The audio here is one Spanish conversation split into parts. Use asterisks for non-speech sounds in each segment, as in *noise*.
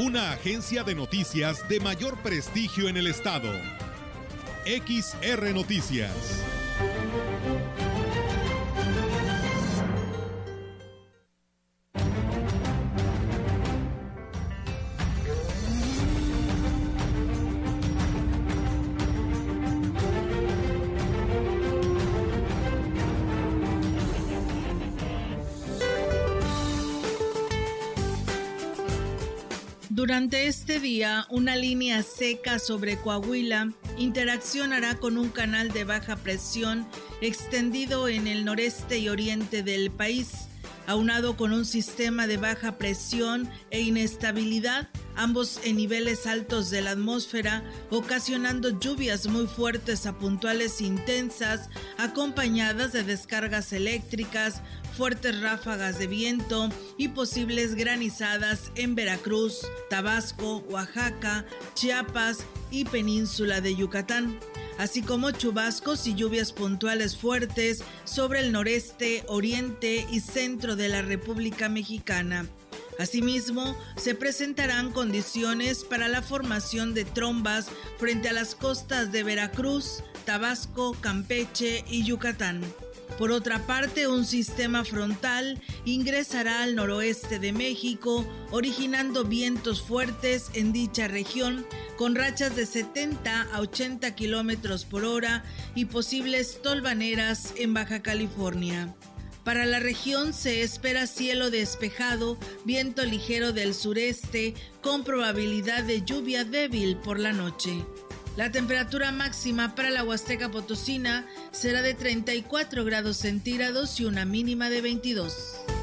Una agencia de noticias de mayor prestigio en el estado. XR Noticias. Durante este día, una línea seca sobre Coahuila interaccionará con un canal de baja presión extendido en el noreste y oriente del país, aunado con un sistema de baja presión e inestabilidad, ambos en niveles altos de la atmósfera, ocasionando lluvias muy fuertes a puntuales intensas, acompañadas de descargas eléctricas, fuertes ráfagas de viento y posibles granizadas en Veracruz, Tabasco, Oaxaca, Chiapas y península de Yucatán así como chubascos y lluvias puntuales fuertes sobre el noreste, oriente y centro de la República Mexicana. Asimismo, se presentarán condiciones para la formación de trombas frente a las costas de Veracruz, Tabasco, Campeche y Yucatán. Por otra parte, un sistema frontal ingresará al noroeste de México, originando vientos fuertes en dicha región, con rachas de 70 a 80 kilómetros por hora y posibles tolvaneras en Baja California. Para la región se espera cielo despejado, viento ligero del sureste, con probabilidad de lluvia débil por la noche. La temperatura máxima para la Huasteca Potosina será de 34 grados centígrados y una mínima de 22.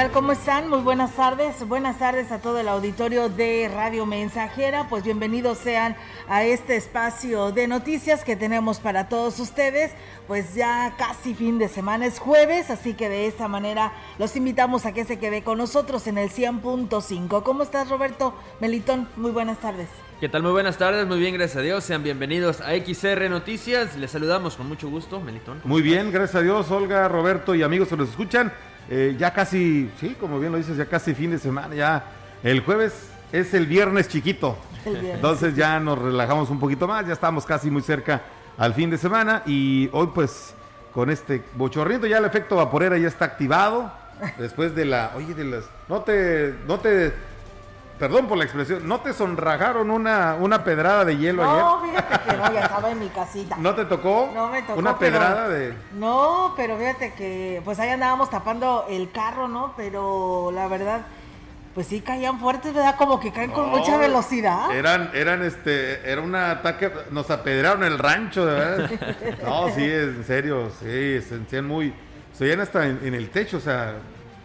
Tal? ¿Cómo están? Muy buenas tardes. Buenas tardes a todo el auditorio de Radio Mensajera. Pues bienvenidos sean a este espacio de noticias que tenemos para todos ustedes. Pues ya casi fin de semana es jueves, así que de esta manera los invitamos a que se quede con nosotros en el 100.5. ¿Cómo estás, Roberto Melitón? Muy buenas tardes. ¿Qué tal? Muy buenas tardes, muy bien, gracias a Dios. Sean bienvenidos a XR Noticias. Les saludamos con mucho gusto, Melitón. Muy bien, gracias a Dios, Olga, Roberto y amigos que nos escuchan. Eh, ya casi, sí, como bien lo dices, ya casi fin de semana, ya el jueves es el viernes chiquito. Entonces ya nos relajamos un poquito más, ya estamos casi muy cerca al fin de semana y hoy pues con este bochorriento ya el efecto vaporera ya está activado después de la, oye, de las, no te, no te perdón por la expresión, ¿no te sonrajaron una, una pedrada de hielo ayer? No, fíjate que no, ya estaba en mi casita. ¿No te tocó? No me tocó. ¿Una pedrada de...? No, pero fíjate que pues ahí andábamos tapando el carro, ¿no? Pero la verdad, pues sí caían fuertes, ¿verdad? Como que caen con mucha velocidad. Eran, eran este, era un ataque, nos apedraron el rancho, ¿verdad? *laughs* no, sí, en serio, sí, se sentían muy, se oían hasta en, el techo, o sea,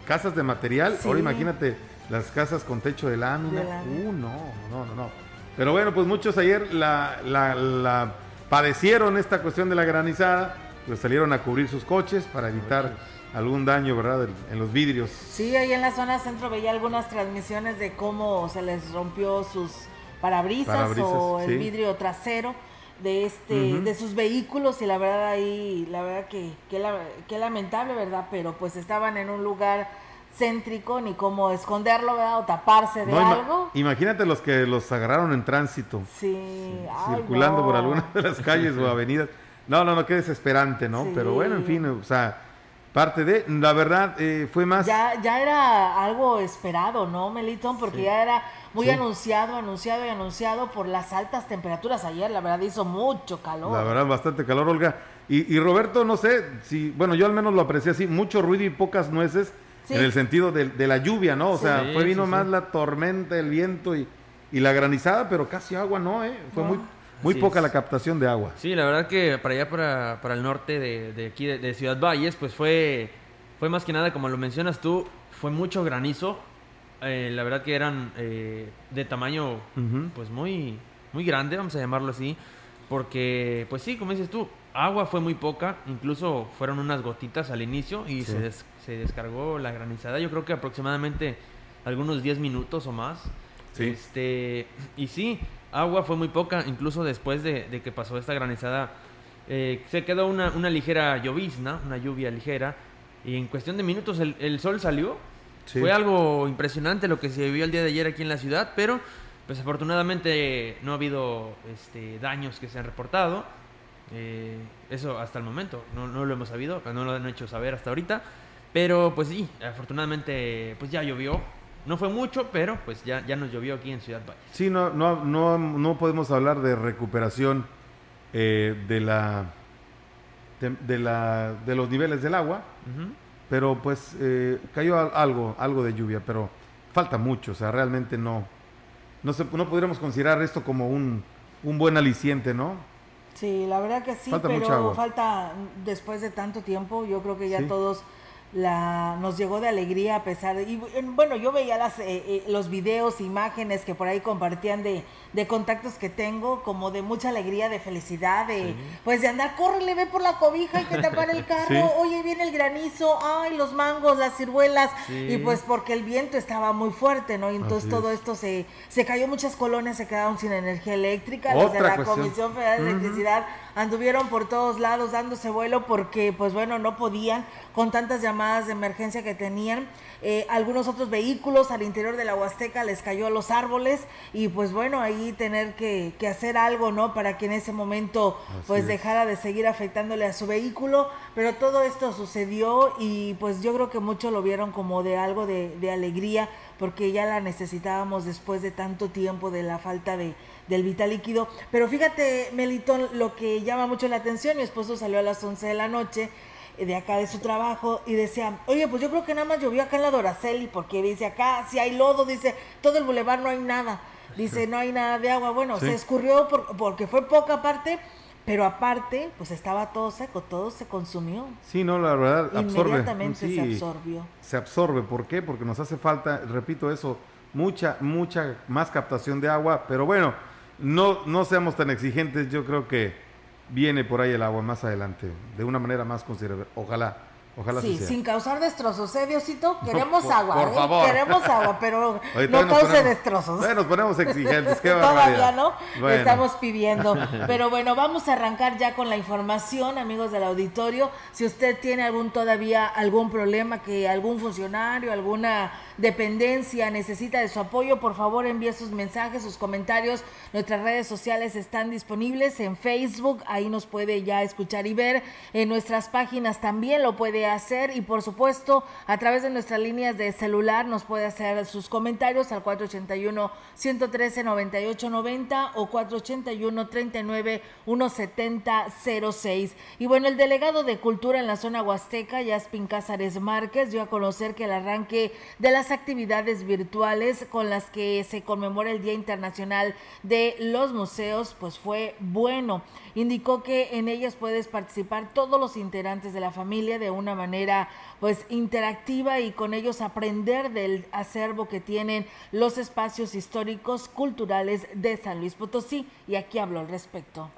casas de material, ahora imagínate las casas con techo de lámina. Uh, no, no, no, no. Pero bueno, pues muchos ayer la, la, padecieron esta cuestión de la granizada, pues salieron a cubrir sus coches para evitar algún daño, ¿verdad? En los vidrios. Sí, ahí en la zona centro veía algunas transmisiones de cómo se les rompió sus parabrisas, o el vidrio trasero de este de sus vehículos y la verdad ahí la verdad que que lamentable verdad pero pues estaban en un lugar céntrico ni cómo esconderlo, ¿verdad? O taparse de algo. Imagínate los que los agarraron en tránsito. Sí. circulando por alguna de las calles o *laughs* avenidas. No, no, no, qué desesperante, ¿no? Pero bueno, en fin, o sea, parte de, la verdad, eh, fue más... Ya, ya era algo esperado, ¿no, Melitón? Porque ya era muy anunciado, anunciado y anunciado por las altas temperaturas ayer, la verdad hizo mucho calor. La verdad, bastante calor, Olga. Y, Roberto, no sé, si, bueno, yo al menos lo aprecié así, mucho ruido y pocas nueces en el sentido de, la lluvia, ¿no? O sea, fue vino más la tormenta, el viento y, y, la granizada, pero casi agua no, ¿eh? Fue muy muy poca la captación de agua. Sí, la verdad que para allá, para, para el norte de, de aquí, de, Ciudad Valles, pues fue, fue más que nada, como lo mencionas tú, fue mucho granizo. Eh, la verdad que eran eh, de tamaño, pues muy, muy grande, vamos a llamarlo así. Porque, pues sí, como dices tú, agua fue muy poca, incluso fueron unas gotitas al inicio y se, se descargó la granizada. Yo creo que aproximadamente algunos 10 minutos o más. Sí. Este, y sí, agua fue muy poca, incluso después de, que pasó esta granizada, eh, se quedó una, ligera llovizna, una lluvia ligera, y en cuestión de minutos el, sol salió. Fue algo impresionante lo que se vivió el día de ayer aquí en la ciudad, pero pues afortunadamente no ha habido este, daños que se han reportado. Eh, eso hasta el momento, no, no, lo hemos sabido, no lo han hecho saber hasta ahorita. Pero pues sí, afortunadamente pues ya llovió, no fue mucho, pero pues ya, ya nos llovió aquí en Ciudad Valle. Sí, no, no, no, no podemos hablar de recuperación eh, de la de, la de los niveles del agua, pero pues eh, cayó algo, algo de lluvia, pero falta mucho, o sea, realmente no, no, se, no podríamos considerar esto como un, un buen aliciente, ¿no? Sí, la verdad que sí, pero falta después de tanto tiempo, yo creo que ya todos la nos llegó de alegría a pesar de, y bueno yo veía las eh, eh, los videos imágenes que por ahí compartían de, de, contactos que tengo como de mucha alegría de felicidad de pues de andar córrele ve por la cobija y que tapar el *laughs* carro oye viene el granizo ay los mangos las ciruelas y pues porque el viento estaba muy fuerte no y entonces todo esto se se cayó muchas colonias se quedaron sin energía eléctrica los de la Comisión Federal de Electricidad anduvieron por todos lados dándose vuelo porque pues bueno no podían con tantas llamadas de emergencia que tenían. Eh, algunos otros vehículos al interior de la Huasteca les cayó a los árboles y pues bueno, ahí tener que, hacer algo, ¿no? Para que en ese momento pues dejara de seguir afectándole a su vehículo, pero todo esto sucedió y pues yo creo que muchos lo vieron como de algo de, de alegría porque ya la necesitábamos después de tanto tiempo de la falta de, del vital líquido. Pero fíjate, Melitón, lo que llama mucho la atención, mi esposo salió a las 11 de la noche de acá de su trabajo y decía, oye, pues yo creo que nada más llovió acá en la Doraceli, porque dice acá si hay lodo, dice, todo el bulevar no hay nada, dice, no hay nada de agua, bueno, se escurrió porque fue poca parte, pero aparte, pues estaba todo seco, todo se consumió. Sí, no, la verdad, absorbe. Inmediatamente se absorbió. Se absorbe, ¿por qué? Porque nos hace falta, repito eso, mucha, mucha más captación de agua, pero bueno, no, no seamos tan exigentes, yo creo que viene por ahí el agua más adelante, de una manera más considerable. Ojalá, ojalá sí, sea. sin causar destrozos, ¿eh, Diosito? Queremos agua, por ¿eh? favor. Queremos agua, pero *laughs* no cause destrozos. Bueno, nos ponemos exigentes, qué *laughs* Todavía no, estamos pidiendo. *laughs* Pero bueno, vamos a arrancar ya con la información, amigos del auditorio. Si usted tiene algún todavía algún problema, que algún funcionario, alguna dependencia necesita de su apoyo, por favor envíe sus mensajes, sus comentarios. Nuestras redes sociales están disponibles en Facebook, ahí nos puede ya escuchar y ver. En nuestras páginas también lo puede hacer y por supuesto a través de nuestras líneas de celular nos puede hacer sus comentarios al 481 113 9890 o 481 39 170 06. Y bueno, el delegado de Cultura en la zona Huasteca, Yaspin Cázares Márquez, dio a conocer que el arranque de las actividades virtuales con las que se conmemora el Día Internacional de los Museos, pues fue bueno. Indicó que en ellas puedes participar todos los integrantes de la familia de una manera pues interactiva y con ellos aprender del acervo que tienen los espacios históricos culturales de San Luis Potosí. Y aquí hablo al respecto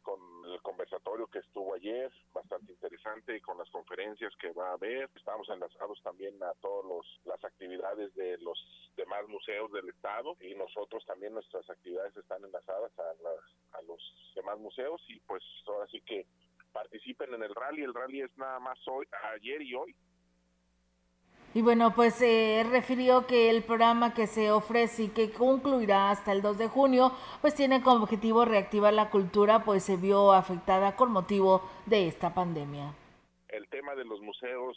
con el conversatorio que estuvo ayer, bastante interesante, con las conferencias que va a haber. Estamos enlazados también a todas las actividades de los demás museos del Estado y nosotros también nuestras actividades están enlazadas a, a los demás museos y pues ahora sí que participen en el rally. El rally es nada más hoy, ayer y hoy. Y bueno, pues eh, refirió que el programa que se ofrece y que concluirá hasta el 2 de junio, pues tiene como objetivo reactivar la cultura, pues se vio afectada con motivo de esta pandemia. El tema de los museos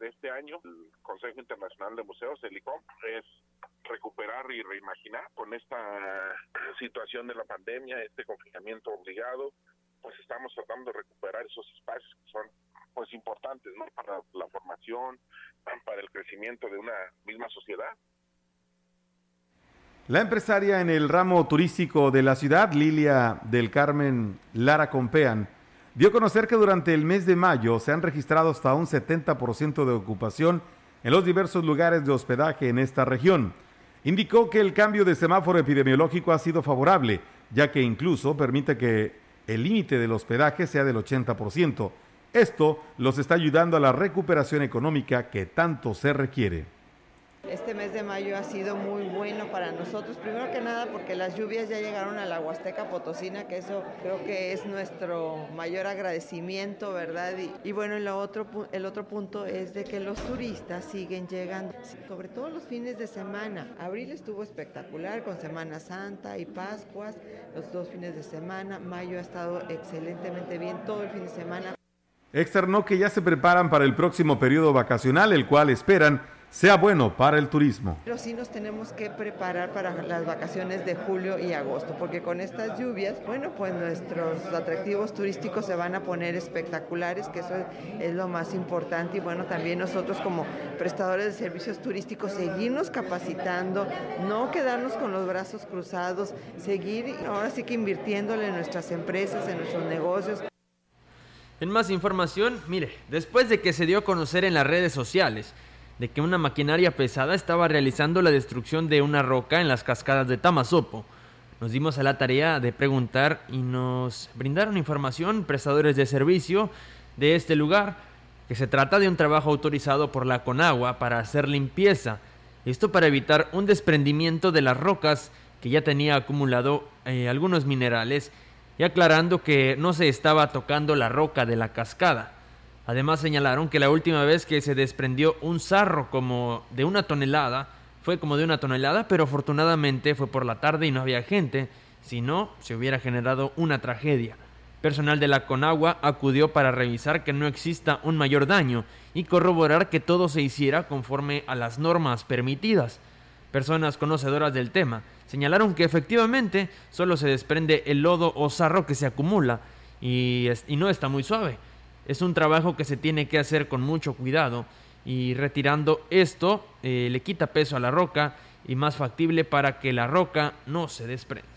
de este año, el Consejo Internacional de Museos, el ICOM, es recuperar y reimaginar con esta situación de la pandemia, este confinamiento obligado, pues estamos tratando de recuperar esos espacios que son pues importantes ¿no? para la formación, para el crecimiento de una misma sociedad. La empresaria en el ramo turístico de la ciudad, Lilia del Carmen Lara Compean, dio a conocer que durante el mes de mayo se han registrado hasta un 70% de ocupación en los diversos lugares de hospedaje en esta región. Indicó que el cambio de semáforo epidemiológico ha sido favorable, ya que incluso permite que el límite del hospedaje sea del 80%. Esto los está ayudando a la recuperación económica que tanto se requiere. Este mes de mayo ha sido muy bueno para nosotros, primero que nada porque las lluvias ya llegaron a la Huasteca Potosina, que eso creo que es nuestro mayor agradecimiento, ¿verdad? Y, bueno, el otro, el otro punto es de que los turistas siguen llegando, sobre todo los fines de semana. Abril estuvo espectacular con Semana Santa y Pascuas, los dos fines de semana. Mayo ha estado excelentemente bien todo el fin de semana. Externó que ya se preparan para el próximo periodo vacacional, el cual esperan sea bueno para el turismo. Pero sí nos tenemos que preparar para las vacaciones de julio y agosto, porque con estas lluvias, bueno, pues nuestros atractivos turísticos se van a poner espectaculares, que eso es lo más importante. Y bueno, también nosotros como prestadores de servicios turísticos, seguirnos capacitando, no quedarnos con los brazos cruzados, seguir ahora sí que invirtiéndole en nuestras empresas, en nuestros negocios. En más información, mire, después de que se dio a conocer en las redes sociales, de que una maquinaria pesada estaba realizando la destrucción de una roca en las cascadas de Tamazopo. Nos dimos a la tarea de preguntar y nos brindaron información prestadores de servicio de este lugar, que se trata de un trabajo autorizado por la Conagua para hacer limpieza, esto para evitar un desprendimiento de las rocas que ya tenía acumulado eh, algunos minerales y aclarando que no se estaba tocando la roca de la cascada. Además señalaron que la última vez que se desprendió un sarro como de una tonelada fue como de una tonelada, pero afortunadamente fue por la tarde y no había gente, si no se hubiera generado una tragedia. Personal de la Conagua acudió para revisar que no exista un mayor daño y corroborar que todo se hiciera conforme a las normas permitidas. Personas conocedoras del tema señalaron que efectivamente solo se desprende el lodo o sarro que se acumula y, no está muy suave. Es un trabajo que se tiene que hacer con mucho cuidado y retirando esto eh, le quita peso a la roca y más factible para que la roca no se desprenda.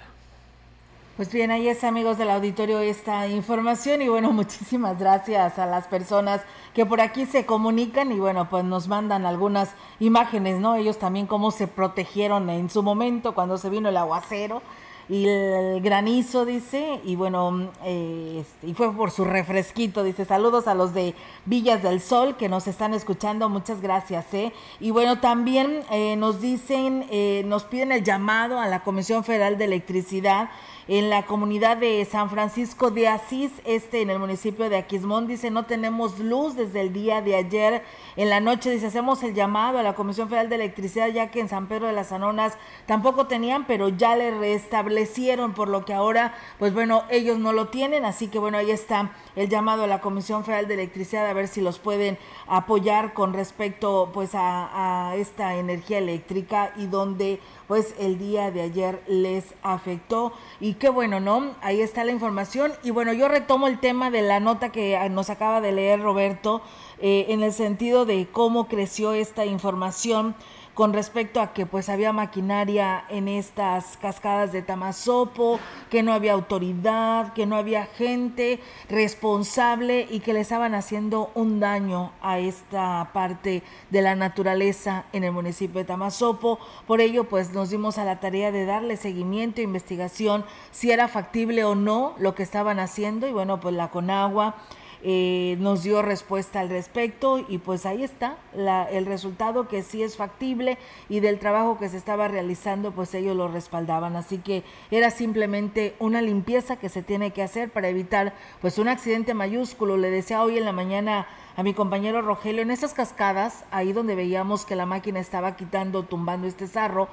Pues bien, ahí es amigos del auditorio esta información y bueno, *laughs* muchísimas gracias a las personas que por aquí se comunican y bueno, pues nos mandan algunas imágenes, ¿no? Ellos también cómo se protegieron en su momento cuando se vino el aguacero y el granizo, dice, y bueno, eh, este, y fue por su refresquito, dice, saludos a los de Villas del Sol que nos están escuchando, muchas gracias, ¿eh? Y bueno, también eh, nos dicen, eh, nos piden el llamado a la Comisión Federal de Electricidad en la comunidad de San Francisco de Asís, este en el municipio de Aquismón, dice, no tenemos luz desde el día de ayer en la noche, dice, hacemos el llamado a la Comisión Federal de Electricidad, ya que en San Pedro de las Anonas tampoco tenían, pero ya le restablecieron, por lo que ahora, pues bueno, ellos no lo tienen, así que bueno, ahí está el llamado a la Comisión Federal de Electricidad a ver si los pueden apoyar con respecto pues a, a esta energía eléctrica y donde pues el día de ayer les afectó. Y qué bueno, ¿no? Ahí está la información. Y bueno, yo retomo el tema de la nota que nos acaba de leer Roberto, eh, en el sentido de cómo creció esta información con respecto a que pues había maquinaria en estas cascadas de Tamazopo, que no había autoridad, que no había gente responsable y que le estaban haciendo un daño a esta parte de la naturaleza en el municipio de Tamazopo. Por ello pues nos dimos a la tarea de darle seguimiento e investigación si era factible o no lo que estaban haciendo y bueno pues la Conagua eh, nos dio respuesta al respecto y pues ahí está el resultado que sí es factible y del trabajo que se estaba realizando pues ellos lo respaldaban. Así que era simplemente una limpieza que se tiene que hacer para evitar pues un accidente mayúsculo. Le decía hoy en la mañana a mi compañero Rogelio en esas cascadas ahí donde veíamos que la máquina estaba quitando tumbando este sarro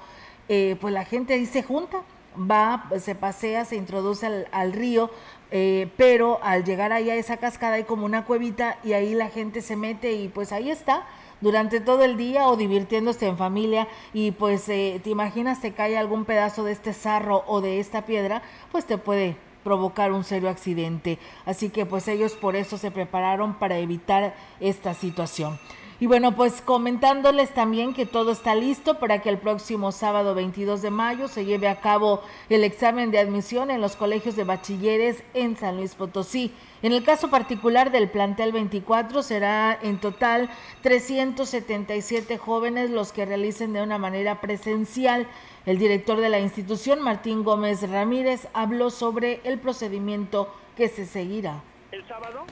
eh, pues la gente ahí se junta va, se pasea, se introduce al, río, eh, pero al llegar ahí a esa cascada hay como una cuevita y ahí la gente se mete y pues ahí está durante todo el día o divirtiéndose en familia y pues eh, te imaginas te cae algún pedazo de este sarro o de esta piedra, pues te puede provocar un serio accidente. Así que pues ellos por eso se prepararon para evitar esta situación. Y bueno, pues comentándoles también que todo está listo para que el próximo sábado 22 de mayo se lleve a cabo el examen de admisión en los colegios de bachilleres en San Luis Potosí. En el caso particular del plantel 24 será en total 377 jóvenes los que realicen de una manera presencial. El director de la institución, Martín Gómez Ramírez, habló sobre el procedimiento que se seguirá. El sábado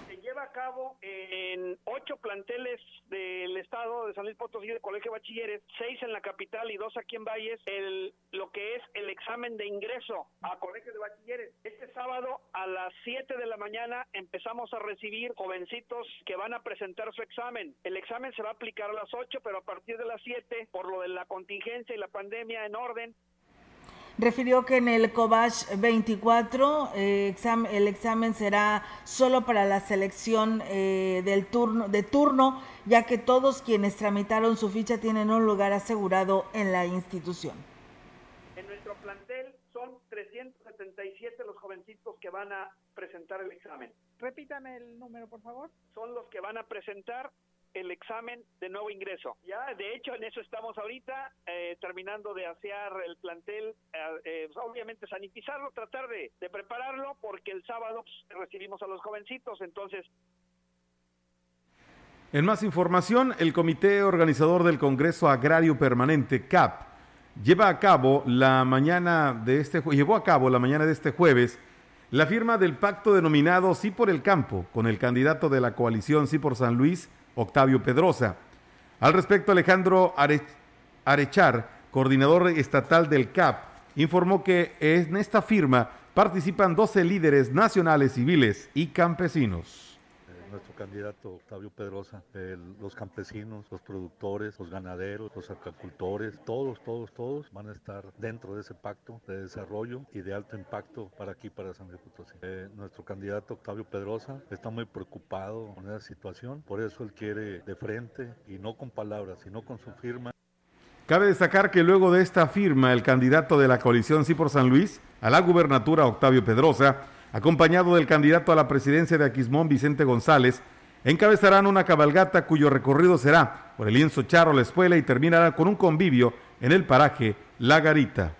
a cabo en ocho planteles del estado de San Luis Potosí de Colegio Bachilleres, seis en la capital y dos aquí en Valles, el, lo que es el examen de ingreso a Colegio de Bachilleres. Este sábado a las 7 de la mañana empezamos a recibir jovencitos que van a presentar su examen. El examen se va a aplicar a las 8, pero a partir de las 7, por lo de la contingencia y la pandemia en orden, refirió que en el COVASH 24 eh, el examen será solo para la selección eh, del turno, de turno, ya que todos quienes tramitaron su ficha tienen un lugar asegurado en la institución. En nuestro plantel son 377 los jovencitos que van a presentar el examen. Repítame el número, por favor. Son los que van a presentar el examen de nuevo ingreso. Ya, de hecho, en eso estamos ahorita, eh, terminando de asear el plantel, eh, eh, obviamente sanitizarlo, tratar de, prepararlo, porque el sábado pues, recibimos a los jovencitos, entonces... En más información, el Comité Organizador del Congreso Agrario Permanente, CAP, lleva a cabo la mañana de este llevó a cabo la mañana de este jueves la firma del pacto denominado Sí por el Campo con el candidato de la coalición Sí por San Luis, Octavio Pedrosa. Al respecto, Alejandro Arechar, coordinador estatal del CAP, informó que en esta firma participan 12 líderes nacionales civiles y campesinos nuestro candidato Octavio Pedrosa, los campesinos, los productores, los ganaderos, los agricultores, todos, todos, todos van a estar dentro de ese pacto de desarrollo y de alto impacto para aquí, para San Luis Potosí. Eh, nuestro candidato Octavio Pedrosa está muy preocupado con esa situación, por eso él quiere de frente y no con palabras, sino con su firma. Cabe destacar que luego de esta firma, el candidato de la coalición Sí por San Luis a la gubernatura, Octavio Pedrosa, acompañado del candidato a la presidencia de Aquismón, Vicente González, encabezarán una cabalgata cuyo recorrido será por el lienzo charro la escuela y terminará con un convivio en el paraje La Garita.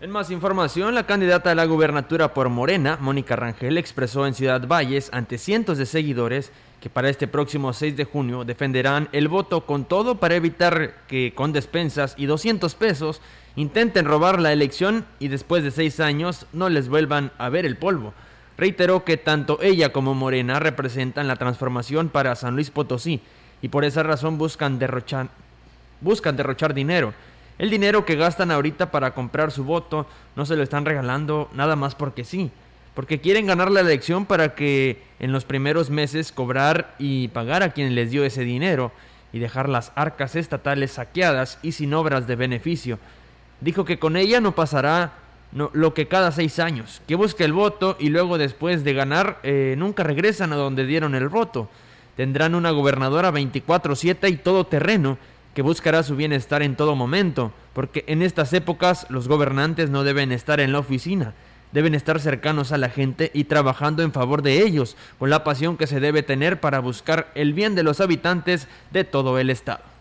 En más información, la candidata a la gubernatura por Morena, Mónica Rangel, expresó en Ciudad Valles ante cientos de seguidores que para este próximo 6 de junio defenderán el voto con todo para evitar que con despensas y 200 pesos intenten robar la elección y después de seis años no les vuelvan a ver el polvo. Reiteró que tanto ella como Morena representan la transformación para San Luis Potosí y por esa razón buscan derrochar, buscan derrochar dinero. El dinero que gastan ahorita para comprar su voto no se lo están regalando nada más porque sí porque quieren ganar la elección para que en los primeros meses cobrar y pagar a quien les dio ese dinero y dejar las arcas estatales saqueadas y sin obras de beneficio. Dijo que con ella no pasará lo que cada seis años, que busca el voto y luego después de ganar eh, nunca regresan a donde dieron el voto. Tendrán una gobernadora 24/7 y todo terreno que buscará su bienestar en todo momento, porque en estas épocas los gobernantes no deben estar en la oficina, deben estar cercanos a la gente y trabajando en favor de ellos, con la pasión que se debe tener para buscar el bien de los habitantes de todo el estado.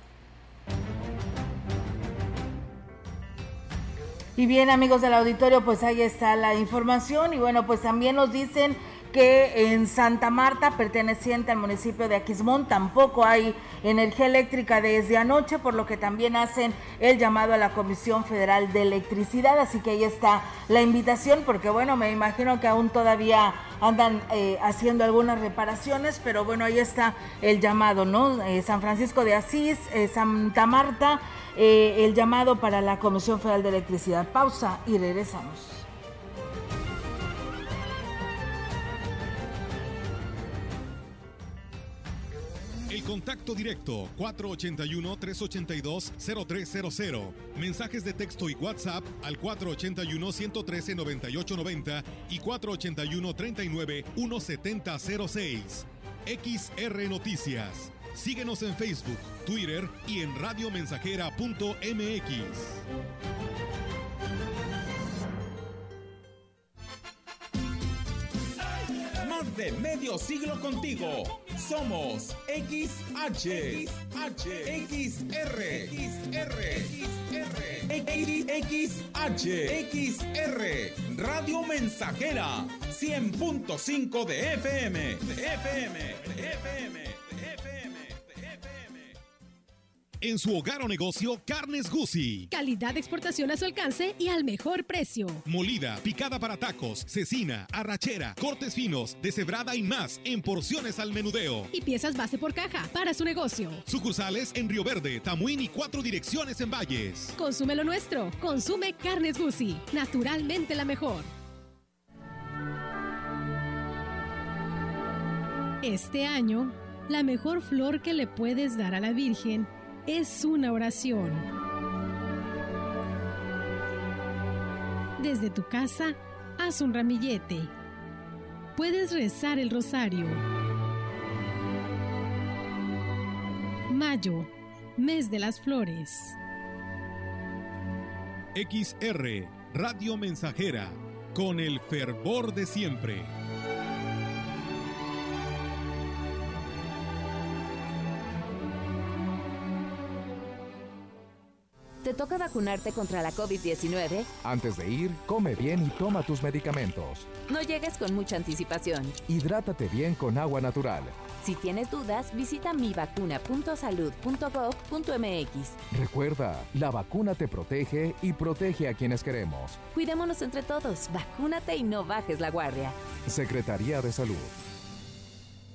Y bien amigos del auditorio, pues ahí está la información y bueno, pues también nos dicen que en Santa Marta, perteneciente al municipio de Aquismón, tampoco hay energía eléctrica desde anoche, por lo que también hacen el llamado a la Comisión Federal de Electricidad. Así que ahí está la invitación, porque bueno, me imagino que aún todavía andan eh, haciendo algunas reparaciones, pero bueno, ahí está el llamado, ¿no? Eh, San Francisco de Asís, eh, Santa Marta, el llamado para la Comisión Federal de Electricidad. Pausa y regresamos. Contacto directo 481-382-0300. Mensajes de texto y WhatsApp al 481-113-9890 y 481-39-1706. XR Noticias. Síguenos en Facebook, Twitter y en radiomensajera.mx. de medio siglo contigo. Somos XH, XH, XR, XR, XR, XR, Radio Mensajera, 100.5 de FM, de FM, de FM. En su hogar o negocio, Carnes Gucci. Calidad de exportación a su alcance y al mejor precio. Molida, picada para tacos, cecina, arrachera, cortes finos, deshebrada y más en porciones al menudeo. Y piezas base por caja para su negocio. Sucursales en Río Verde, Tamuín y cuatro direcciones en Valles. Consume lo nuestro. Consume Carnes Gucci. Naturalmente la mejor. Este año, la mejor flor que le puedes dar a la Virgen es una oración. Desde tu casa, haz un ramillete. Puedes rezar el rosario. Mayo, mes de las flores. XR, Radio Mensajera, con el fervor de siempre. ¿Te toca vacunarte contra la COVID-19? Antes de ir, come bien y toma tus medicamentos. No llegues con mucha anticipación. Hidrátate bien con agua natural. Si tienes dudas, visita mivacuna.salud.gov.mx. Recuerda, la vacuna te protege y protege a quienes queremos. Cuidémonos entre todos, vacúnate y no bajes la guardia. Secretaría de Salud.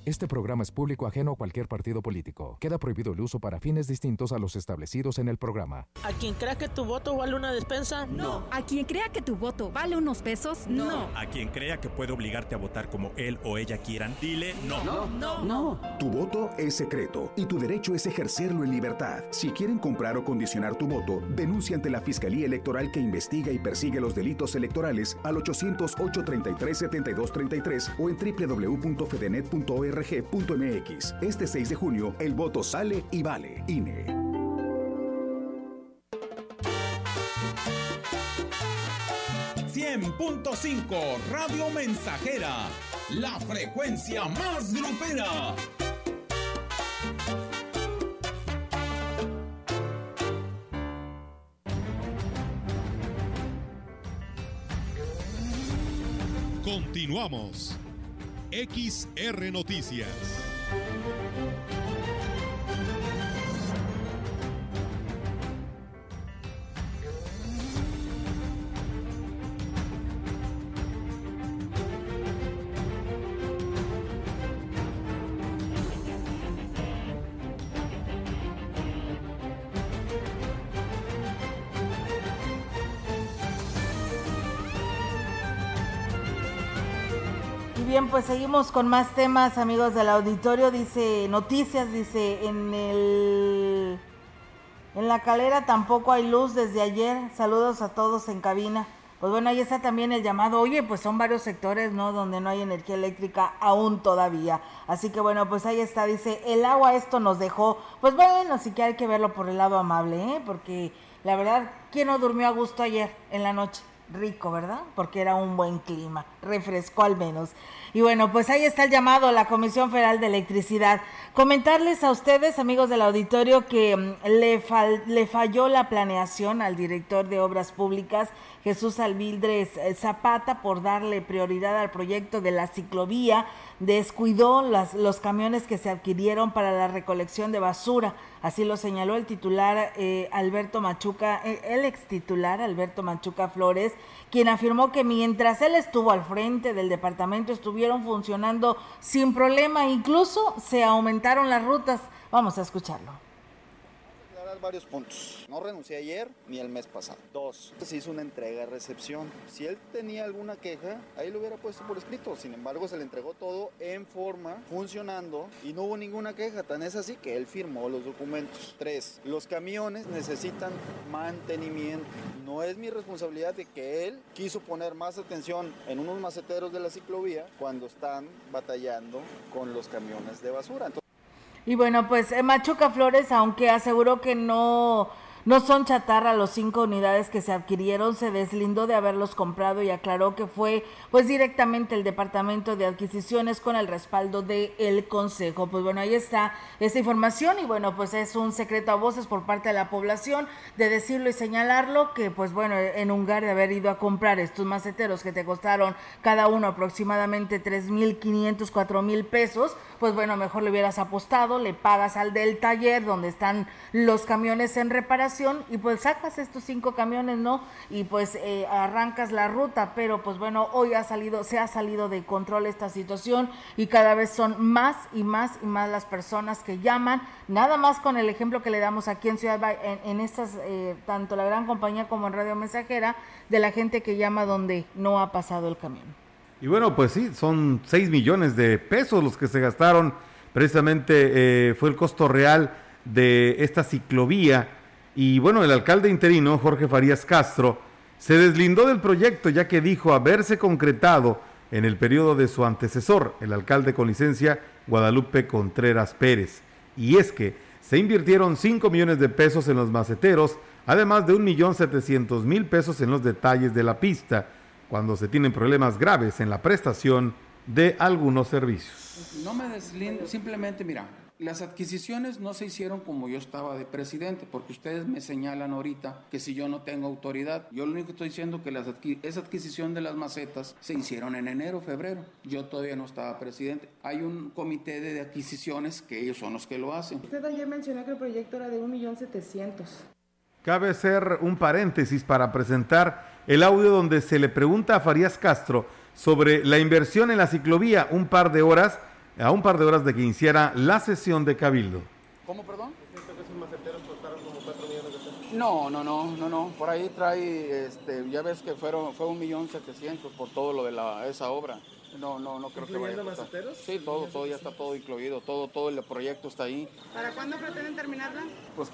Este programa es público ajeno a cualquier partido político. Queda prohibido el uso para fines distintos a los establecidos en el programa. ¿A quien crea que tu voto vale una despensa? No. ¿A quien crea que tu voto vale unos pesos? No. ¿A quien crea que puede obligarte a votar como él o ella quieran? Dile no. No. No. no. Tu voto es secreto y tu derecho es ejercerlo en libertad. Si quieren comprar o condicionar tu voto, denuncia ante la Fiscalía Electoral que investiga y persigue los delitos electorales al 808 33 7233 o en www.fedenet.org rg.mx. Este 6 de junio, el voto sale y vale. INE. .5 Radio Mensajera, la frecuencia más grupera. Continuamos. XR Noticias. Pues seguimos con más temas, amigos del auditorio. Dice noticias, dice en el en la calera tampoco hay luz desde ayer. Saludos a todos en cabina. Pues bueno, ahí está también el llamado. Oye, pues son varios sectores, ¿no? Donde no hay energía eléctrica aún todavía. Así que bueno, pues ahí está. Dice, el agua esto nos dejó. Pues bueno, sí que hay que verlo por el lado amable, ¿eh? Porque la verdad, ¿quién no durmió a gusto ayer en la noche? rico, ¿verdad? Porque era un buen clima, refrescó al menos. Y bueno, pues ahí está el llamado a la Comisión Federal de Electricidad. Comentarles a ustedes, amigos del auditorio, que mm, le, le falló la planeación al director de Obras Públicas, Jesús Albildres eh, Zapata, por darle prioridad al proyecto de la ciclovía descuidó las, los camiones que se adquirieron para la recolección de basura. Así lo señaló el titular eh, Alberto Machuca, eh, el ex titular Alberto Machuca Flores, quien afirmó que mientras él estuvo al frente del departamento estuvieron funcionando sin problema, incluso se aumentaron las rutas. Vamos a escucharlo varios puntos. No renuncié ayer ni el mes pasado. Dos, se hizo una entrega-recepción. Si él tenía alguna queja, ahí lo hubiera puesto por escrito. Sin embargo, se le entregó todo en forma, funcionando y no hubo ninguna queja. Tan es así que él firmó los documentos. Tres, los camiones necesitan mantenimiento. No es mi responsabilidad de que él quiso poner más atención en unos maceteros de la ciclovía cuando están batallando con los camiones de basura. Y bueno, pues eh, Machuca Flores, aunque aseguró que no no son chatarra los cinco unidades que se adquirieron, se deslindó de haberlos comprado y aclaró que fue pues directamente el Departamento de Adquisiciones con el respaldo del el Consejo. Pues bueno, ahí está esa información y bueno, pues es un secreto a voces por parte de la población de decirlo y señalarlo que pues bueno, en lugar de haber ido a comprar estos maceteros que te costaron cada uno aproximadamente tres mil quinientos, cuatro mil pesos, pues bueno, mejor le hubieras apostado, le pagas al del taller donde están los camiones en reparación y pues sacas estos cinco camiones, ¿no? Y pues eh, arrancas la ruta, pero pues bueno, hoy ha salido, se ha salido de control esta situación y cada vez son más y más y más las personas que llaman, nada más con el ejemplo que le damos aquí en Ciudad en, en estas, eh, tanto la gran compañía como en Radio Mensajera, de la gente que llama donde no ha pasado el camión. Y bueno, pues sí, son 6 millones de pesos los que se gastaron. Precisamente eh, fue el costo real de esta ciclovía y bueno, el alcalde interino, Jorge Farías Castro, se deslindó del proyecto ya que dijo haberse concretado en el periodo de su antecesor, el alcalde con licencia Guadalupe Contreras Pérez. Y es que se invirtieron 5 millones de pesos en los maceteros, además de 1.700.000 pesos en los detalles de la pista, cuando se tienen problemas graves en la prestación de algunos servicios. No me deslindo, simplemente mira, las adquisiciones no se hicieron como yo estaba de presidente, porque ustedes me señalan ahorita que si yo no tengo autoridad, yo lo único que estoy diciendo que las esa adquisición de las macetas se hicieron en enero, febrero. Yo todavía no estaba presidente. Hay un comité de adquisiciones que ellos son los que lo hacen. Usted ayer mencionó que el proyecto era de 1.700.000. Cabe hacer un paréntesis para presentar el audio donde se le pregunta a Farías Castro sobre la inversión en la ciclovía un par de horas a un par de horas de que iniciara la sesión de Cabildo. ¿Cómo, perdón? No, no, no, no, no. Por ahí trae, este, ya ves que fueron, fue un millón setecientos por todo lo de la, esa obra. No, no, no creo que vaya a maceteros? Sí, todo, todo ya está todo incluido, todo, todo el proyecto está ahí. ¿Para cuándo pretenden terminarla? Pues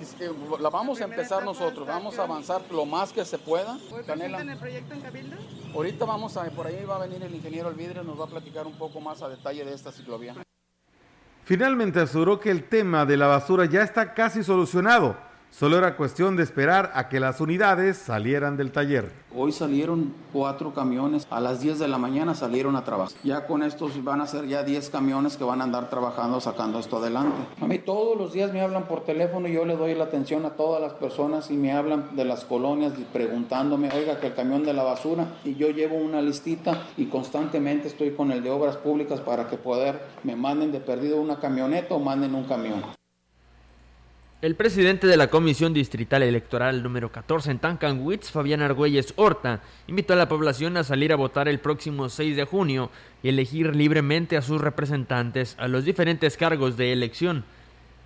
la vamos a empezar nosotros, vamos a avanzar lo más que se pueda. ¿Hoy presentan el proyecto en Cabildo? Ahorita vamos a, por ahí va a venir el ingeniero Elvidre, nos va a platicar un poco más a detalle de esta ciclovía. Finalmente aseguró que el tema de la basura ya está casi solucionado Solo era cuestión de esperar a que las unidades salieran del taller. Hoy salieron cuatro camiones, a las 10 de la mañana salieron a trabajar. Ya con estos van a ser ya 10 camiones que van a andar trabajando, sacando esto adelante. A mí todos los días me hablan por teléfono y yo le doy la atención a todas las personas y me hablan de las colonias preguntándome, oiga, que el camión de la basura, y yo llevo una listita y constantemente estoy con el de obras públicas para que poder me manden de perdido una camioneta o manden un camión. El presidente de la Comisión Distrital Electoral número 14 en Tancanwitz, Fabián Argüelles Horta, invitó a la población a salir a votar el próximo 6 de junio y elegir libremente a sus representantes a los diferentes cargos de elección.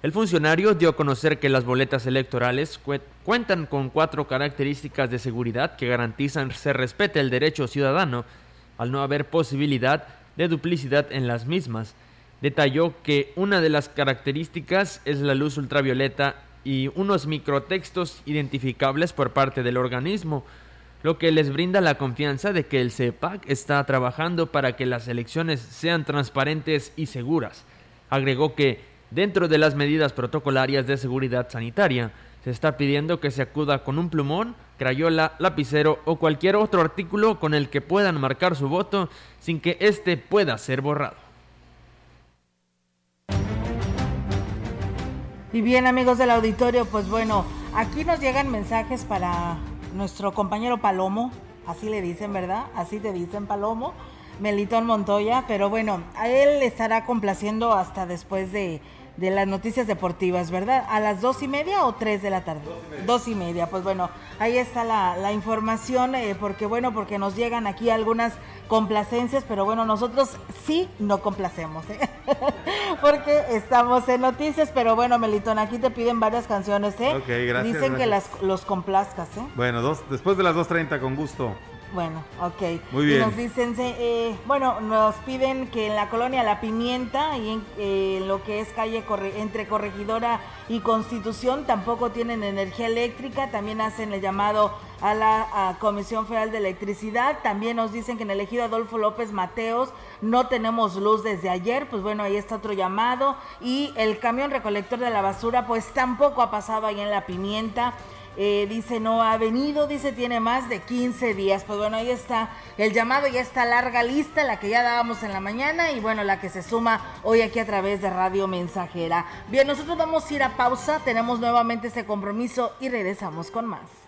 El funcionario dio a conocer que las boletas electorales cuentan con cuatro características de seguridad que garantizan se respete el derecho ciudadano al no haber posibilidad de duplicidad en las mismas detalló que una de las características es la luz ultravioleta y unos microtextos identificables por parte del organismo, lo que les brinda la confianza de que el CEPAC está trabajando para que las elecciones sean transparentes y seguras. Agregó que, dentro de las medidas protocolarias de seguridad sanitaria, se está pidiendo que se acuda con un plumón, crayola, lapicero o cualquier otro artículo con el que puedan marcar su voto sin que éste pueda ser borrado. Y bien amigos del auditorio, pues bueno, aquí nos llegan mensajes para nuestro compañero Palomo, así le dicen, ¿verdad? Así te dicen Palomo, Melitón Montoya, pero bueno, a él le estará complaciendo hasta después de, de las noticias deportivas, ¿verdad? ¿A las dos y media o tres de la tarde? Dos y media. Pues bueno, ahí está la, información, eh, porque bueno, porque nos llegan aquí algunas complacencias, pero bueno, nosotros sí no complacemos, ¿eh? *laughs* porque estamos en noticias, pero bueno, Melitón, aquí te piden varias canciones, ¿eh? Ok, gracias. Dicen que las, los complazcas, ¿eh? Bueno, dos, después de las 2.30, con gusto. Bueno, ok. Muy bien. Y nos dicen, eh, bueno, nos piden que en la colonia La Pimienta y en eh, lo que es calle entre Corregidora y Constitución tampoco tienen energía eléctrica. También hacen el llamado a la Comisión Federal de Electricidad. También nos dicen que en el ejido Adolfo López Mateos no tenemos luz desde ayer. Pues bueno, ahí está otro llamado. Y el camión recolector de la basura, pues tampoco ha pasado ahí en La Pimienta. Eh, dice no ha venido, dice tiene más de 15 días. Pues bueno, ahí está el llamado, ya está larga lista, la que ya dábamos en la mañana y bueno, la que se suma hoy aquí a través de Radio Mensajera. Bien, nosotros vamos a ir a pausa, tenemos nuevamente ese compromiso y regresamos con más.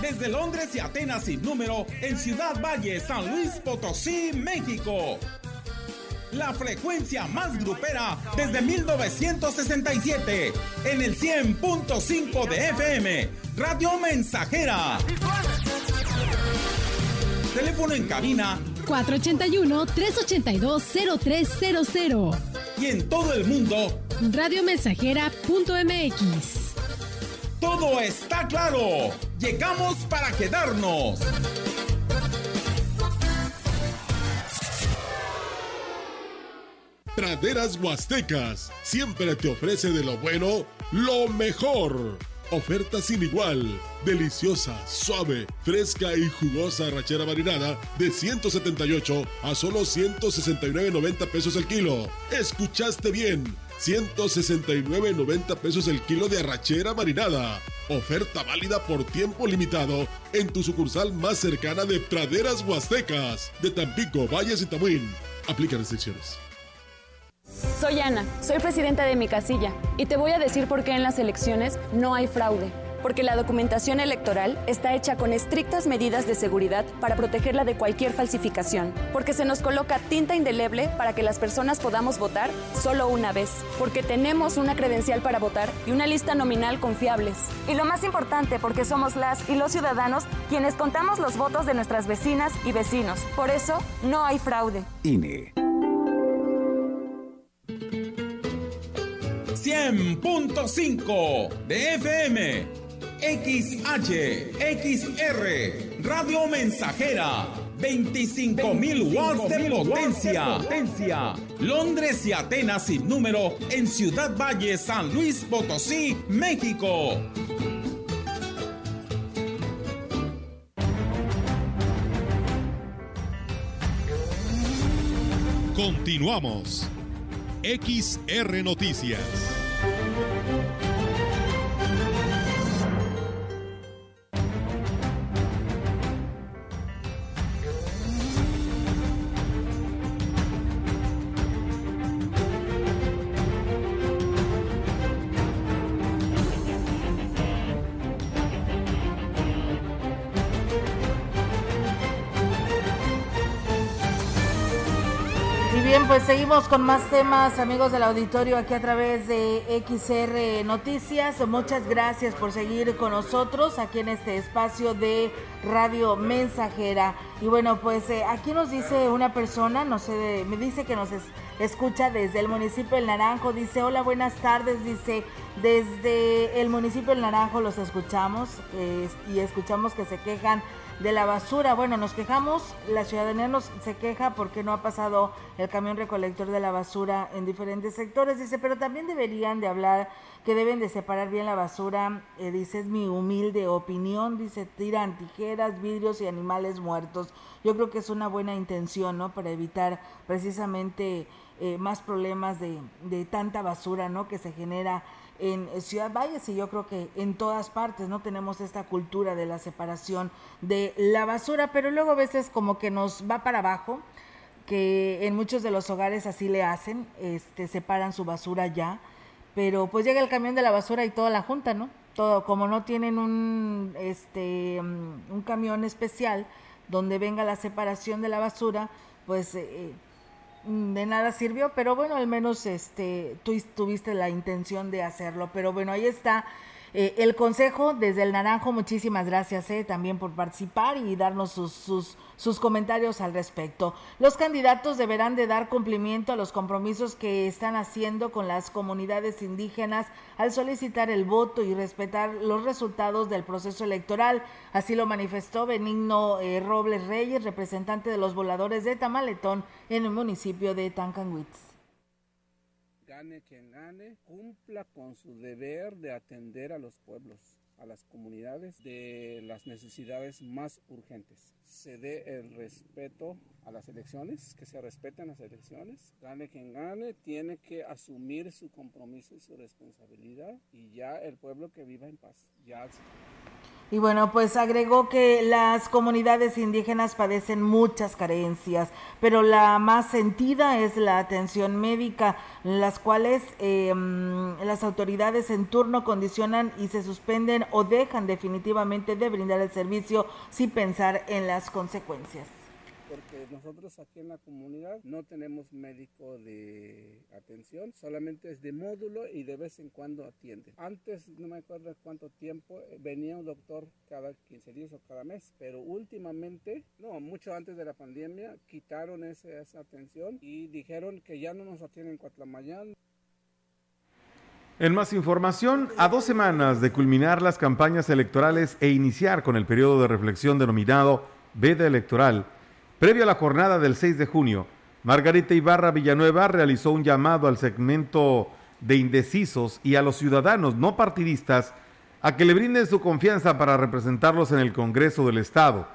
desde Londres y Atenas sin número en Ciudad Valle, San Luis Potosí, México. La frecuencia más grupera desde 1967 en el 100.5 de FM, Radio Mensajera. Teléfono en cabina 481-382-0300. Y en todo el mundo, radiomensajera.mx. Todo está claro. Llegamos para quedarnos. Praderas Huastecas siempre te ofrece de lo bueno lo mejor. Oferta sin igual, deliciosa, suave, fresca y jugosa rachera marinada de 178 a solo 169.90 pesos el kilo. ¿Escuchaste bien? 169.90 pesos el kilo de arrachera marinada. Oferta válida por tiempo limitado en tu sucursal más cercana de Praderas Huastecas, de Tampico, Valles y Tamuín. Aplica restricciones. Soy Ana, soy presidenta de mi casilla y te voy a decir por qué en las elecciones no hay fraude. Porque la documentación electoral está hecha con estrictas medidas de seguridad para protegerla de cualquier falsificación. Porque se nos coloca tinta indeleble para que las personas podamos votar solo una vez. Porque tenemos una credencial para votar y una lista nominal confiables. Y lo más importante, porque somos las y los ciudadanos quienes contamos los votos de nuestras vecinas y vecinos. Por eso, no hay fraude. INE. 100.5 de FM, XH, XR, Radio Mensajera, 25.000 watts de potencia. potencia. Londres y Atenas sin número en Ciudad Valle, San Luis Potosí, México. Continuamos. XR Noticias. Pues seguimos con más temas, amigos del auditorio, aquí a través de XR Noticias. Muchas gracias por seguir con nosotros aquí en este espacio de Radio Mensajera. Y bueno, pues eh, aquí nos dice una persona, no sé, me dice que nos escucha desde el municipio del Naranjo. Dice, hola, buenas tardes. Dice, desde el municipio del Naranjo los escuchamos y escuchamos que se quejan de la basura. Bueno, nos quejamos, la ciudadanía nos se queja porque no ha pasado el camión recolector de la basura en diferentes sectores, dice, pero también deberían de hablar que deben de separar bien la basura, eh, dice, es mi humilde opinión, dice, tiran tijeras, vidrios y animales muertos. Yo creo que es una buena intención, ¿no? Para evitar precisamente eh, más problemas de, de tanta basura, ¿no? Que se genera en Ciudad Valles y yo creo que en todas partes no tenemos esta cultura de la separación de la basura, pero luego a veces como que nos va para abajo, que en muchos de los hogares así le hacen, este separan su basura ya, pero pues llega el camión de la basura y toda la junta, ¿no? Todo como no tienen un este mm, un camión especial donde venga la separación de la basura, pues eh, Mm, de nada sirvió, pero bueno, al menos este, tú tuviste la intención de hacerlo. Pero bueno, ahí está eh, el consejo desde el Naranjo. Muchísimas gracias eh, también por participar y darnos sus, sus comentarios al respecto. Los candidatos deberán de dar cumplimiento a los compromisos que están haciendo con las comunidades indígenas al solicitar el voto y respetar los resultados del proceso electoral. Así lo manifestó Benigno eh, Robles Reyes, representante de los voladores de Tamaletón en el municipio de Tancanwitz gane quien gane, cumpla con su deber de atender a los pueblos a las comunidades de las necesidades más urgentes. Se dé el respeto a las elecciones, que se respeten las elecciones. Gane quien gane, tiene que asumir su compromiso y su responsabilidad y ya el pueblo que viva en paz. Ya y bueno, pues agregó que las comunidades indígenas padecen muchas carencias, pero la más sentida es la atención médica, las cuales em, las autoridades en turno condicionan y se suspenden o dejan definitivamente de brindar el servicio sin pensar en las consecuencias porque nosotros aquí en la comunidad no tenemos médico de atención, solamente es de módulo y de vez en cuando atiende. Antes, no me acuerdo cuánto tiempo, eh, venía un doctor cada 15 días o cada mes, pero últimamente, no, mucho antes de la pandemia, quitaron esa atención y dijeron que ya no nos atienden en Cuatlamayán. En más información, a dos semanas de culminar las campañas electorales e iniciar con el periodo de reflexión denominado veda electoral, Previo a la jornada del 6 de junio, Margarita Ibarra Villanueva realizó un llamado al segmento de indecisos y a los ciudadanos no partidistas a que le brinden su confianza para representarlos en el Congreso del Estado.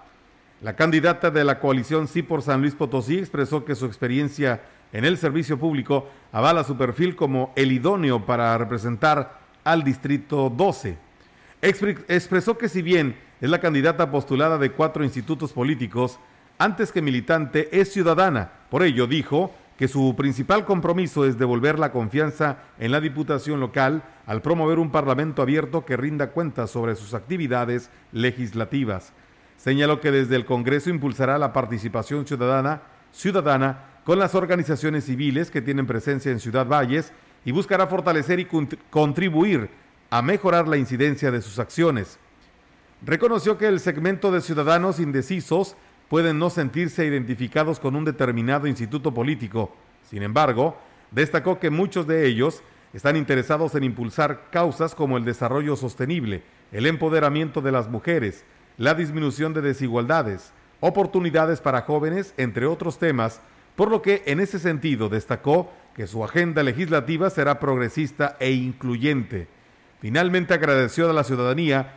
La candidata de la coalición Sí por San Luis Potosí expresó que su experiencia en el servicio público avala su perfil como el idóneo para representar al Distrito 12. Expresó que si bien es la candidata postulada de cuatro institutos políticos, antes que militante, es ciudadana. Por ello dijo que su principal compromiso es devolver la confianza en la Diputación local al promover un Parlamento abierto que rinda cuentas sobre sus actividades legislativas. Señaló que desde el Congreso impulsará la participación ciudadana, ciudadana con las organizaciones civiles que tienen presencia en Ciudad Valles y buscará fortalecer y contribuir a mejorar la incidencia de sus acciones. Reconoció que el segmento de ciudadanos indecisos pueden no sentirse identificados con un determinado instituto político. Sin embargo, destacó que muchos de ellos están interesados en impulsar causas como el desarrollo sostenible, el empoderamiento de las mujeres, la disminución de desigualdades, oportunidades para jóvenes, entre otros temas, por lo que en ese sentido destacó que su agenda legislativa será progresista e incluyente. Finalmente agradeció a la ciudadanía